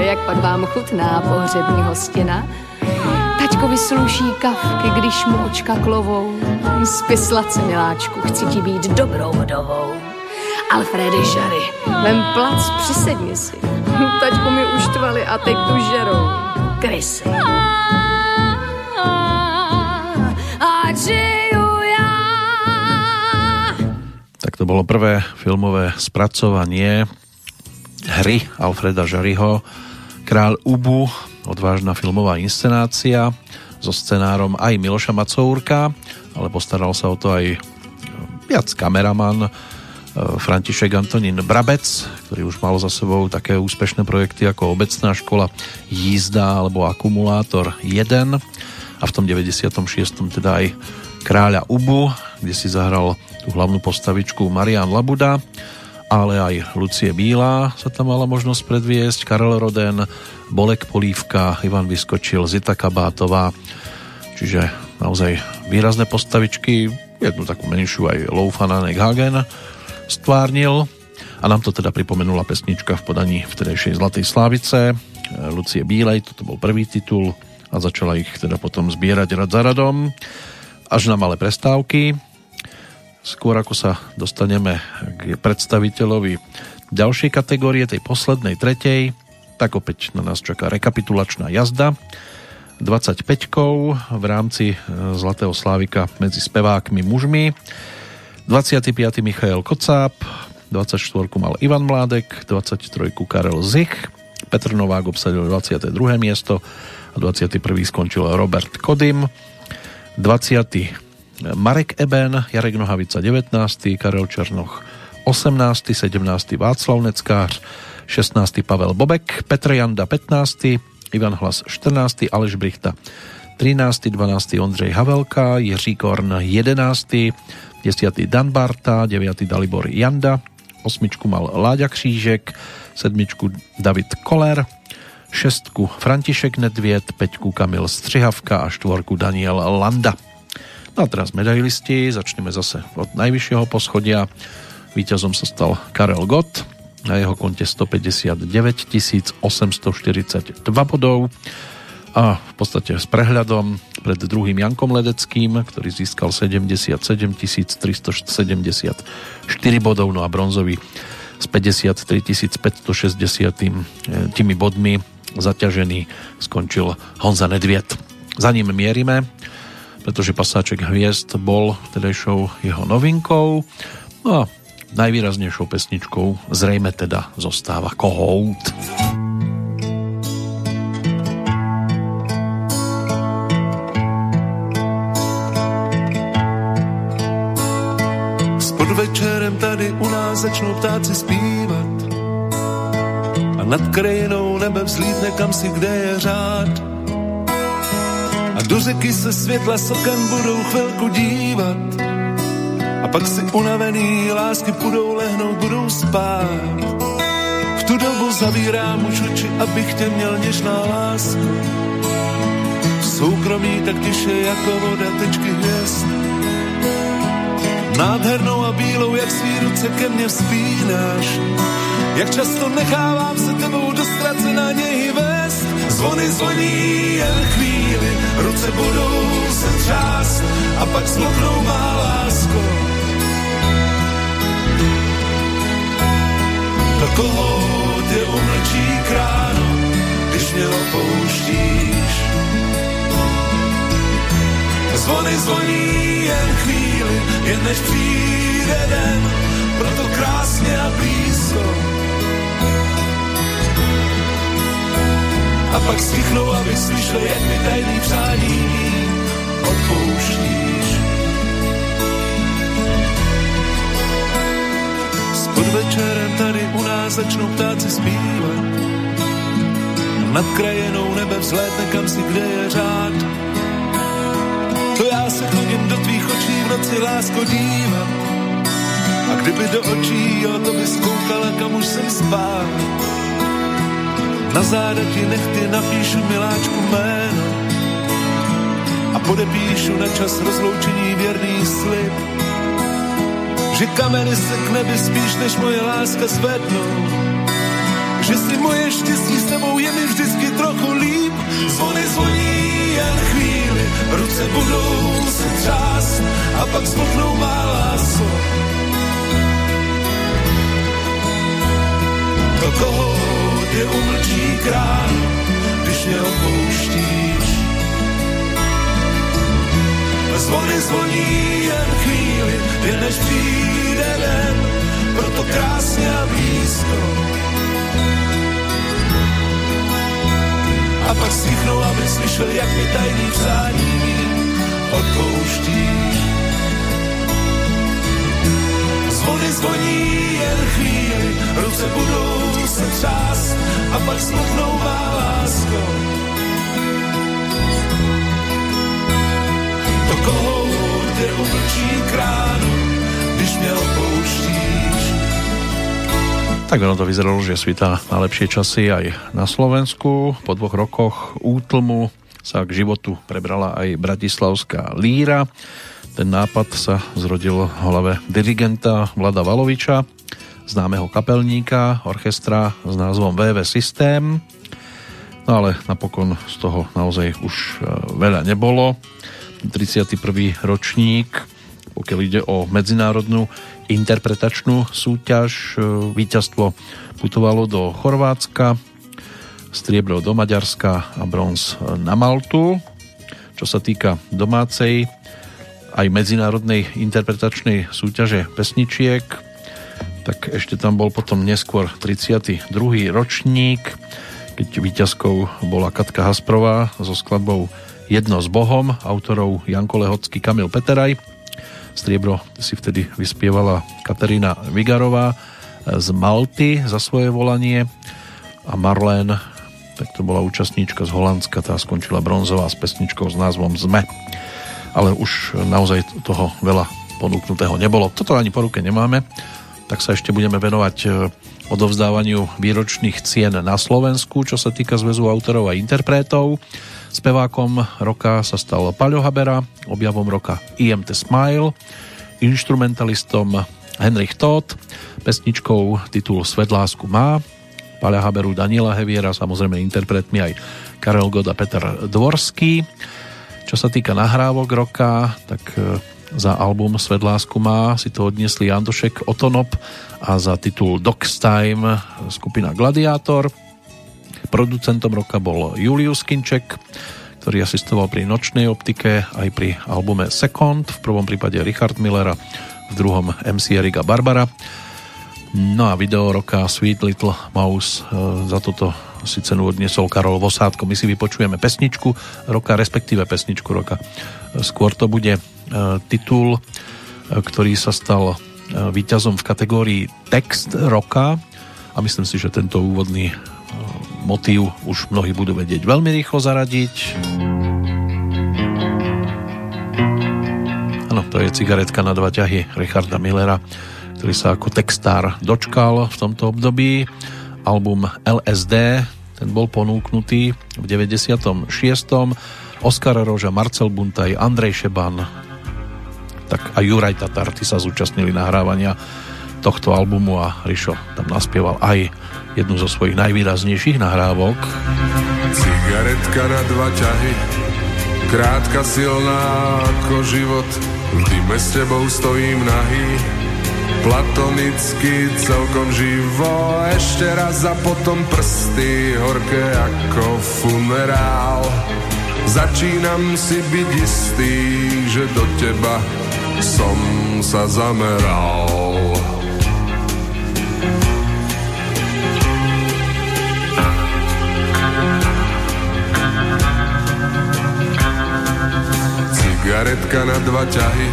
Jak pak vám chutná pohřební hostina? Taťkovi sluší kavky, když mu očka klovou. Spy sladce, miláčku, chci ti být dobrou vdovou. Alfredy žary, vem plac, přisedni si. Taťku mi uštvali a teď tu žerou. Krysy. Bolo prvé filmové spracovanie hry Alfreda Žariho Král Ubu, odvážna filmová inscenácia so scenárom aj Miloša Macourka, ale postaral sa o to aj viac kameraman e, František Antonín Brabec, ktorý už mal za sebou také úspešné projekty ako Obecná škola jízda alebo Akumulátor 1 a v tom 96. teda aj Kráľa Ubu, kde si zahral tú hlavnú postavičku Marian Labuda, ale aj Lucie Bílá sa tam mala možnosť predviesť, Karel Roden, Bolek Polívka, Ivan Vyskočil, Zita Kabátová, čiže naozaj výrazné postavičky, jednu takú menšiu aj Loufana Hagen stvárnil. A nám to teda pripomenula pesnička v podaní vtedejšej Zlatej Slávice. Lucie Bílej, toto bol prvý titul a začala ich teda potom zbierať rad za radom. Až na malé prestávky skôr ako sa dostaneme k predstaviteľovi ďalšej kategórie, tej poslednej, tretej, tak opäť na nás čaká rekapitulačná jazda 25 v rámci e, Zlatého Slávika medzi spevákmi mužmi 25. Michael Kocáb 24. mal Ivan Mládek 23. Karel Zich Petr Novák obsadil 22. miesto a 21. skončil Robert Kodym 20. Marek Eben, Jarek Nohavica 19. Karel Černoch 18. 17. Václav Neckář 16. Pavel Bobek, Petr Janda 15. Ivan Hlas 14. Aleš Brichta 13. 12. Ondřej Havelka, Jiří Korn 11. 10. Dan Barta, 9. Dalibor Janda, 8. mal Láďa Křížek, 7. David Koller, 6. František Nedvěd, 5. Kamil Střihavka a 4. Daniel Landa. No a teraz medailisti, začneme zase od najvyššieho poschodia. Výťazom sa stal Karel Gott, na jeho konte 159 842 bodov a v podstate s prehľadom pred druhým Jankom Ledeckým, ktorý získal 77 374 bodov, no a bronzový s 53 560 tými bodmi zaťažený skončil Honza Nedviet. Za ním mierime, pretože pasáček hviezd bol vtedajšou jeho novinkou. No a najvýraznejšou pesničkou zrejme teda zostáva Kohout. S podvečerem tady u nás začnou ptáci zpívat a nad krajinou nebe vzlítne kam si kde je řád. A do řeky se světla sokem budou chvilku dívat a pak si unavený lásky půjdou lehnout, budou spát. V tu dobu zavírám už oči, abych tě měl něžná lásko. V soukromí tak tiše jako voda tečky hvězd. Nádhernou a bílou, jak svý ruce ke mně vzpínáš. Jak často nechávám se tebou do ztracená něhy vést. Zvony zvoní jen chvíli, ruce budou se třást a pak zmoknou má lásko. Do koho tě umlčí kráno, když mě opouštíš. Zvony zvoní jen chvíli, jen než přijde den, proto krásně a blízko. A pak stichnou, abych slyšel, jak mi tajný přání odpouštíš. S podvečerem tady u nás začnou ptáci zpívat. Nad krajenou nebe vzlétne kam si kde je řád. To já se chodím do tvých očí v noci lásko dívat. A kdyby do očí, jo, to bys koukala, kam už jsem spál. Na záda ti nechty napíšu miláčku jméno a podepíšu na čas rozloučení věrný slib, že kameny se k nebi spíš než moje láska zvednou, že si moje štěstí s tebou je mi vždycky trochu líp. Zvony zvoní jen chvíli, ruce budou se třást a pak smutnou má lásko. Do koho tě umlčí krán, když mě opouštíš. Zvony zvoní jen chvíli, jen než přijde den, proto krásně a blízko. A pak stichnou, aby slyšel, jak mi tajný přání odpouštíš. Zvony zvoní jen chvíli, ruce budou se třást a pak smutnou má lásko. To koho tě umlčí kránu, když mě opouštíš. Tak ono to vyzeralo, že svita na lepšie časy aj na Slovensku. Po dvoch rokoch útlmu sa k životu prebrala aj Bratislavská líra. Ten nápad sa zrodil v hlave dirigenta Vlada Valoviča, známeho kapelníka orchestra s názvom VV Systém. No ale napokon z toho naozaj už e, veľa nebolo. 31. ročník, pokiaľ ide o medzinárodnú interpretačnú súťaž. e, Víťazstvo putovalo do Chorvátska, striebro do Maďarska a bronz na Maltu. Čo sa týka domácej aj medzinárodnej interpretačnej súťaže pesničiek, tak ešte tam bol potom neskôr 32. ročník, keď víťazkou bola Katka Hasprová so skladbou Jedno s Bohom, autorov Janko Lehocký, Kamil Peteraj. Striebro si vtedy vyspievala Katarína Vigarová z Malty za svoje volanie a Marlene, tak to bola účastníčka z Holandska, tá skončila bronzová s pesničkou s názvom Zme. Ale už naozaj toho veľa ponúknutého nebolo. Toto ani po ruke nemáme, tak sa ešte budeme venovať e, odovzdávaniu výročných cien na Slovensku, čo sa týka Zväzu autorov a interpretov. Spevákom roka sa stal Paľo Habera, objavom roka IMT Smile, instrumentalistom Henrich Todt, pesničkou titul Svet lásku má, Paľa Haberu Daniela Heviera, samozrejme interpretmi aj Karel God a Peter Dvorský. Čo sa týka nahrávok roka, tak e, za album Svet lásku má si to odniesli Jandošek Otonop a za titul Dogs Time skupina Gladiátor. Producentom roka bol Julius Kinček, ktorý asistoval pri Nočnej optike aj pri albume Second, v prvom prípade Richard Miller a v druhom MC Erika Barbara. No a video roka Sweet Little Mouse e, za toto si cenu odniesol Karol Vosátko. My si vypočujeme pesničku roka, respektíve pesničku roka. Skôr to bude e, titul, e, ktorý sa stal víťazom v kategórii text roka a myslím si, že tento úvodný motív už mnohí budú vedieť veľmi rýchlo zaradiť. Áno, to je cigaretka na dva ťahy Richarda Millera, ktorý sa ako textár dočkal v tomto období. Album LSD, ten bol ponúknutý v 96. Oskar Roža, Marcel Buntaj, Andrej Šeban, tak a Juraj Tatar, tí sa zúčastnili nahrávania tohto albumu a Rišo tam naspieval aj jednu zo svojich najvýraznejších nahrávok. Cigaretka na dva ťahy, krátka silná ako život, v dime s tebou stojím nahý, platonicky celkom živo, ešte raz a potom prsty horké ako funerál. Začínam si byť istý, že do teba som sa zameral. Cigaretka na dva ťahy,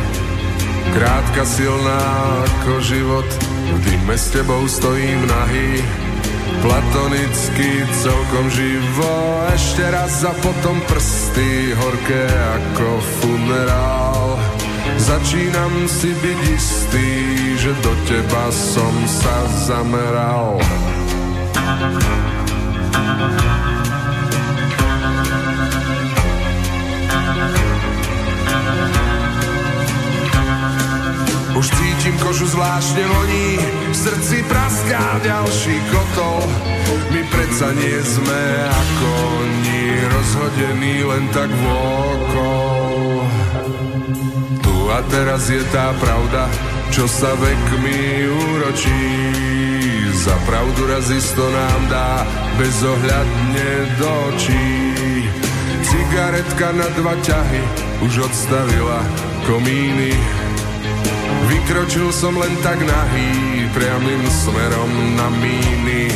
krátka silná ako život, v dime s tebou stojím nahý, platonicky celkom živo, ešte raz a potom prsty horké ako funerál. Začínam si byť istý, že do teba som sa zameral. Kožu zvláštne voní, v srdci praská ďalší kotol. My predsa nie sme ako oni, rozhodení len tak vôkol. Tu a teraz je tá pravda, čo sa vekmi úročí. Za pravdu raz isto nám dá bezohľadne do očí. Cigaretka na dva ťahy už odstavila komíny. Vykročil som len tak nahý, priamým smerom na míny.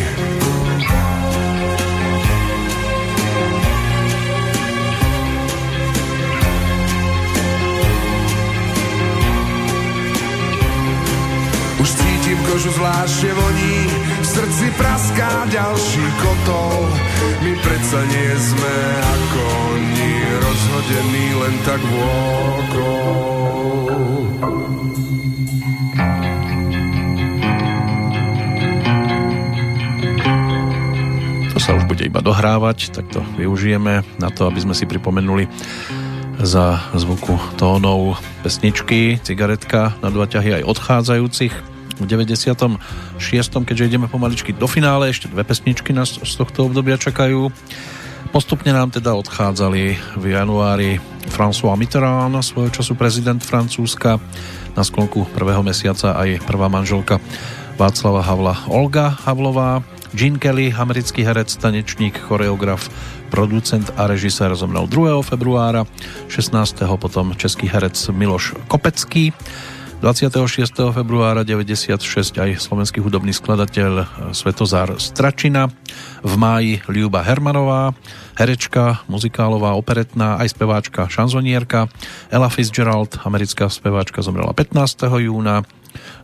Už cítim kožu zvláštne voní, srdci praská ďalší kotol. My predsa nie sme ako oni, rozhodení len tak vôkol. To sa už bude iba dohrávať, tak to využijeme na to, aby sme si pripomenuli za zvuku tónov pesničky Cigaretka na dva ťahy aj odchádzajúcich v 96. keďže ideme pomaličky do finále, ešte dve pesničky nás z tohto obdobia čakajú. Postupne nám teda odchádzali v januári François Mitterrand, svojho času prezident Francúzska, na sklonku prvého mesiaca aj prvá manželka Václava Havla Olga Havlová, Gene Kelly, americký herec, tanečník, choreograf, producent a režisér zomrel 2. februára, 16. potom český herec Miloš Kopecký, 26. februára 96 aj slovenský hudobný skladateľ Svetozár Stračina, v máji Ľuba Hermanová, herečka, muzikálová, operetná, aj speváčka, šanzonierka, Ella Fitzgerald, americká speváčka, zomrela 15. júna,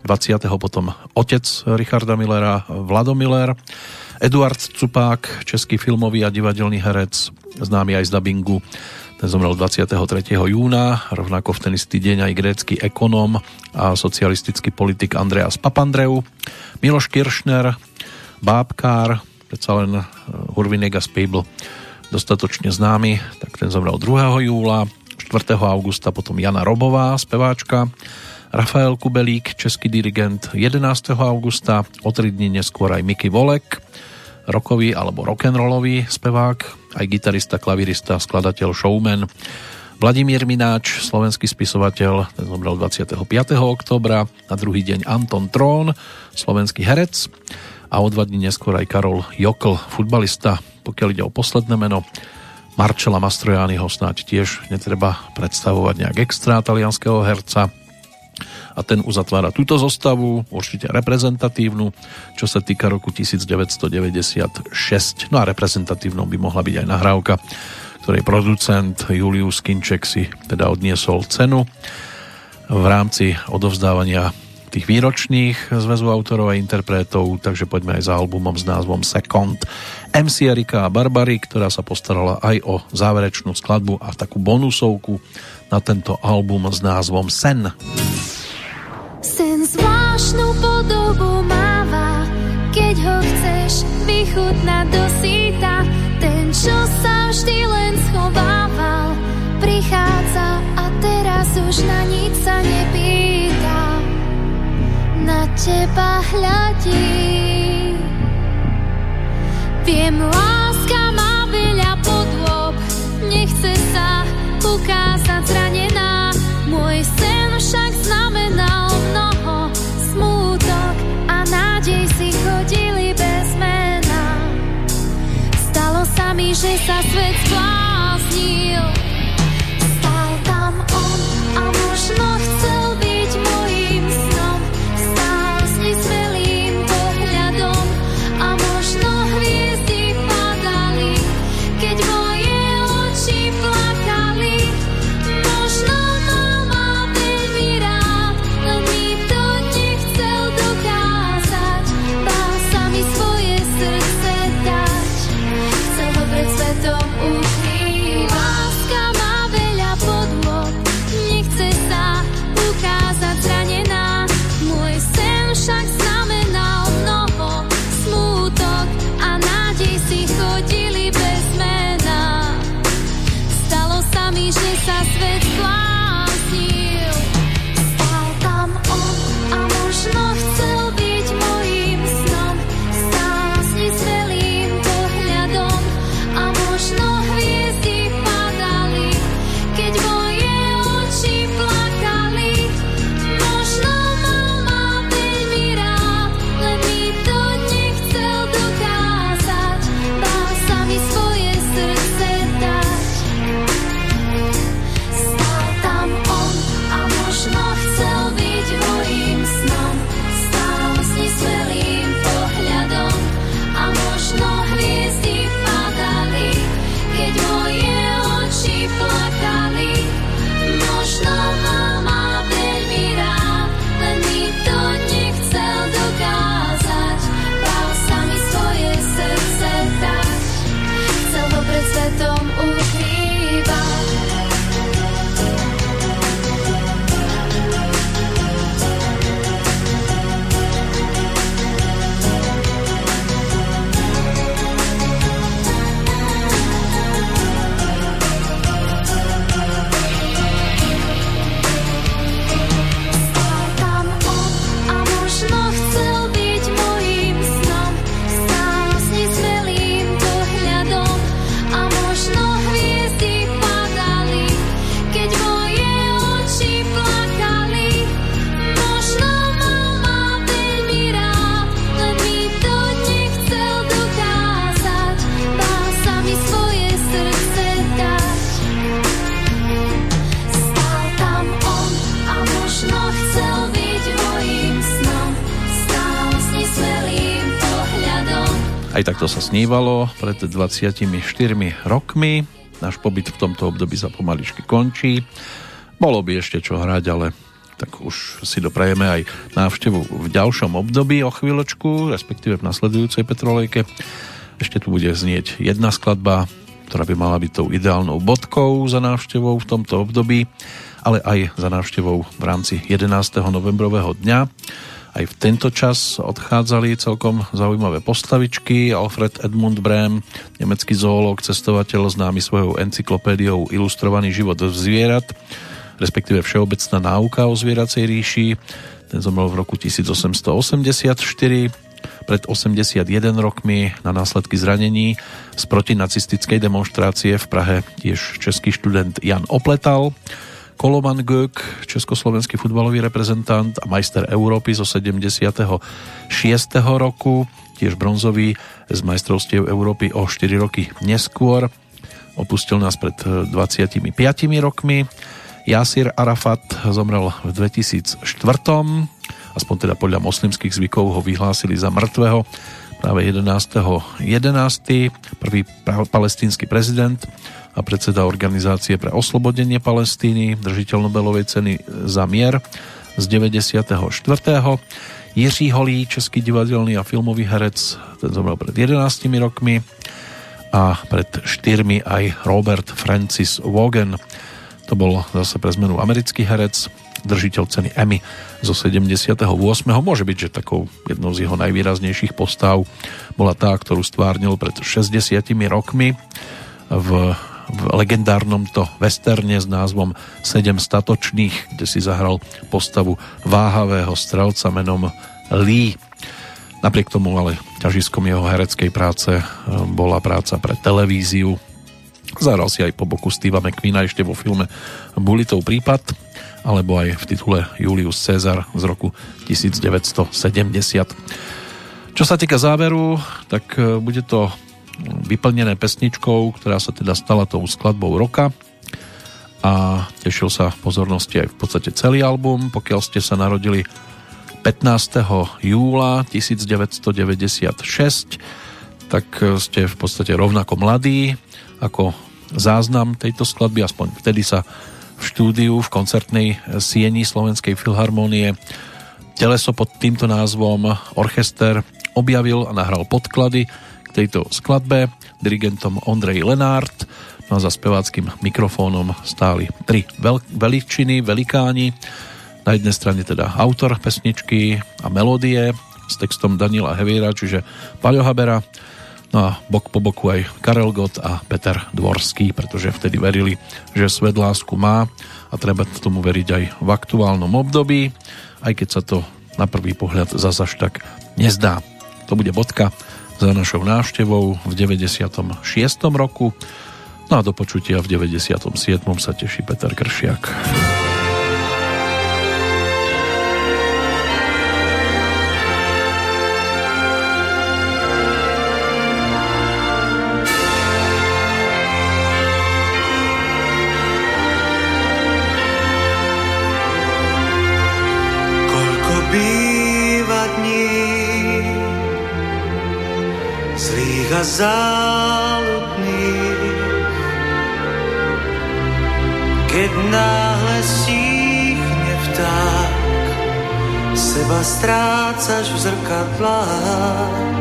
20. potom otec Richarda Millera, Vlado Miller, Eduard Cupák, český filmový a divadelný herec, známy aj z dubbingu ten zomrel 23. júna, rovnako v ten istý deň aj grécky ekonóm a socialistický politik Andreas Papandreou, Miloš Kiršner, bábkár, predsa len eh, Hurvinek a Spable dostatočne známy, tak ten zomrel 2. júla, 4. augusta potom Jana Robová, speváčka, Rafael Kubelík, český dirigent 11. augusta, o tri dní neskôr aj Miky Volek, rokový alebo rock'n'rollový spevák, aj gitarista, klavirista, skladateľ, showman. Vladimír Mináč, slovenský spisovateľ, ten zomrel 25. oktobra, na druhý deň Anton Trón, slovenský herec a o dva dní neskôr aj Karol Jokl, futbalista, pokiaľ ide o posledné meno. Marcela Mastrojányho snáď tiež netreba predstavovať nejak extra talianského herca a ten uzatvára túto zostavu, určite reprezentatívnu, čo sa týka roku 1996. No a reprezentatívnou by mohla byť aj nahrávka, ktorej producent Julius Kinček si teda odniesol cenu v rámci odovzdávania tých výročných zväzu autorov a interpretov, takže poďme aj za albumom s názvom Second MC Erika a Barbary, ktorá sa postarala aj o záverečnú skladbu a takú bonusovku na tento album s názvom Sen. Sen zvláštnu podobu máva, keď ho chceš vychutnať do síta. Ten, čo sa vždy len schovával, prichádza a teraz už na nič sa nepýta. Na teba hľadí. Viem, láska má veľa podôb, nechce sa ukázať sa Aj takto sa snívalo pred 24 rokmi. Náš pobyt v tomto období sa pomaličky končí. Bolo by ešte čo hrať, ale tak už si doprajeme aj návštevu v ďalšom období o chvíľočku, respektíve v nasledujúcej Petrolejke. Ešte tu bude znieť jedna skladba, ktorá by mala byť tou ideálnou bodkou za návštevou v tomto období, ale aj za návštevou v rámci 11. novembrového dňa. Aj v tento čas odchádzali celkom zaujímavé postavičky. Alfred Edmund Brehm, nemecký zoológ, cestovateľ, známy svojou encyklopédiou Ilustrovaný život zvierat, respektíve Všeobecná náuka o zvieracej ríši. Ten zomrel v roku 1884 pred 81 rokmi na následky zranení z protinacistickej demonstrácie v Prahe tiež český študent Jan Opletal, Koloman Gök, československý futbalový reprezentant a majster Európy zo 76. roku, tiež bronzový z majstrovstiev Európy o 4 roky neskôr. Opustil nás pred 25 rokmi. Jasir Arafat zomrel v 2004 aspoň teda podľa moslimských zvykov ho vyhlásili za mŕtvého práve 11.11. 11. Prvý palestínsky prezident a predseda Organizácie pre oslobodenie Palestíny, držiteľ Nobelovej ceny za mier z 94. Jiří Holý, český divadelný a filmový herec, ten zomrel pred 11 rokmi a pred 4 aj Robert Francis Wogan. To bol zase pre zmenu americký herec, držiteľ ceny Emmy zo 78. Môže byť, že takou jednou z jeho najvýraznejších postav bola tá, ktorú stvárnil pred 60 rokmi v, v legendárnom to westerne s názvom Sedem statočných, kde si zahral postavu váhavého strelca menom Lee. Napriek tomu ale ťažiskom jeho hereckej práce e, bola práca pre televíziu. Zahral si aj po boku Steva McQueena ešte vo filme Bulitov prípad alebo aj v titule Julius Caesar z roku 1970. Čo sa týka záveru, tak e, bude to vyplnené pesničkou, ktorá sa teda stala tou skladbou roka a tešil sa pozornosti aj v podstate celý album. Pokiaľ ste sa narodili 15. júla 1996, tak ste v podstate rovnako mladí ako záznam tejto skladby, aspoň vtedy sa v štúdiu v koncertnej sieni Slovenskej filharmónie. Teleso pod týmto názvom Orchester objavil a nahral podklady k tejto skladbe dirigentom Ondrej Lenárt. No a za speváckým mikrofónom stáli tri veľ- veličiny, velikáni. Na jednej strane teda autor pesničky a melódie s textom Daniela Heviera, čiže Paľo Habera, No a bok po boku aj Karel Gott a Peter Dvorský, pretože vtedy verili, že svet lásku má a treba tomu veriť aj v aktuálnom období, aj keď sa to na prvý pohľad zase až tak nezdá. To bude bodka za našou návštevou v 96. roku. No a do počutia v 97. sa teší Peter Kršiak. Zlých a záľudných, keď náhle síchne vták, seba strácaš v zrkadlách.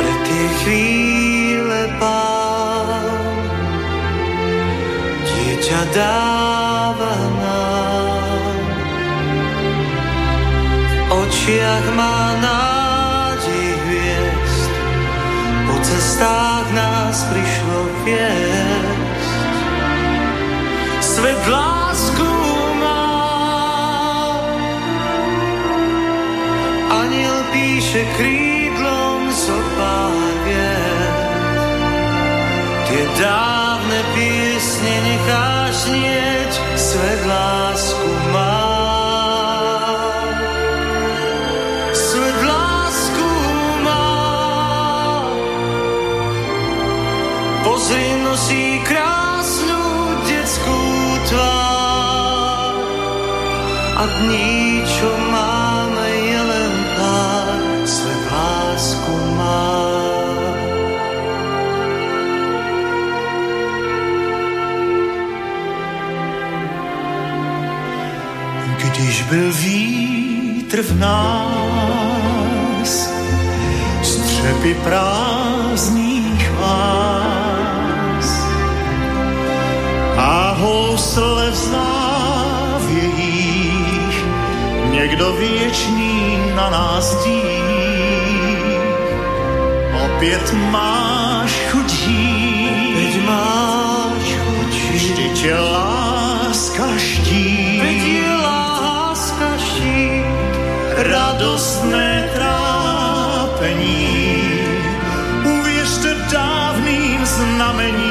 Pre tie chvíle pán dieťa dáva nám očiach má nádej cestách nás prišlo viesť. Svet lásku má, aniel píše krídlom zo pár viet. Tie dávne piesne necháš znieť, svet lásku má. Pozri nosí krásnu detskú tvár a dní, čo máme, je len pár, má. Když byl vítr v nás, střepy práv a housle v závějích, někdo věčný na nás dí. Opět máš chuť teď máš chuť vždyť je láska štít, teď je láska štít, radostné trápení, uvěřte dávným znamení,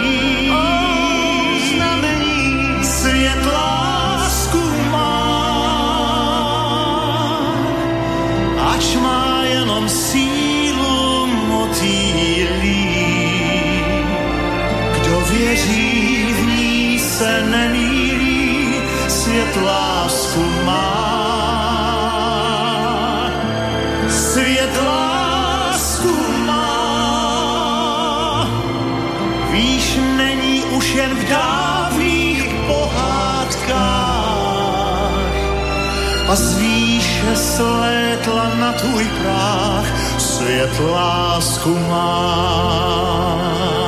svět lásku má. Svět lásku má. Víš, není už jen v dávných pohádkách a z výše slétla na tvůj práh svět lásku má.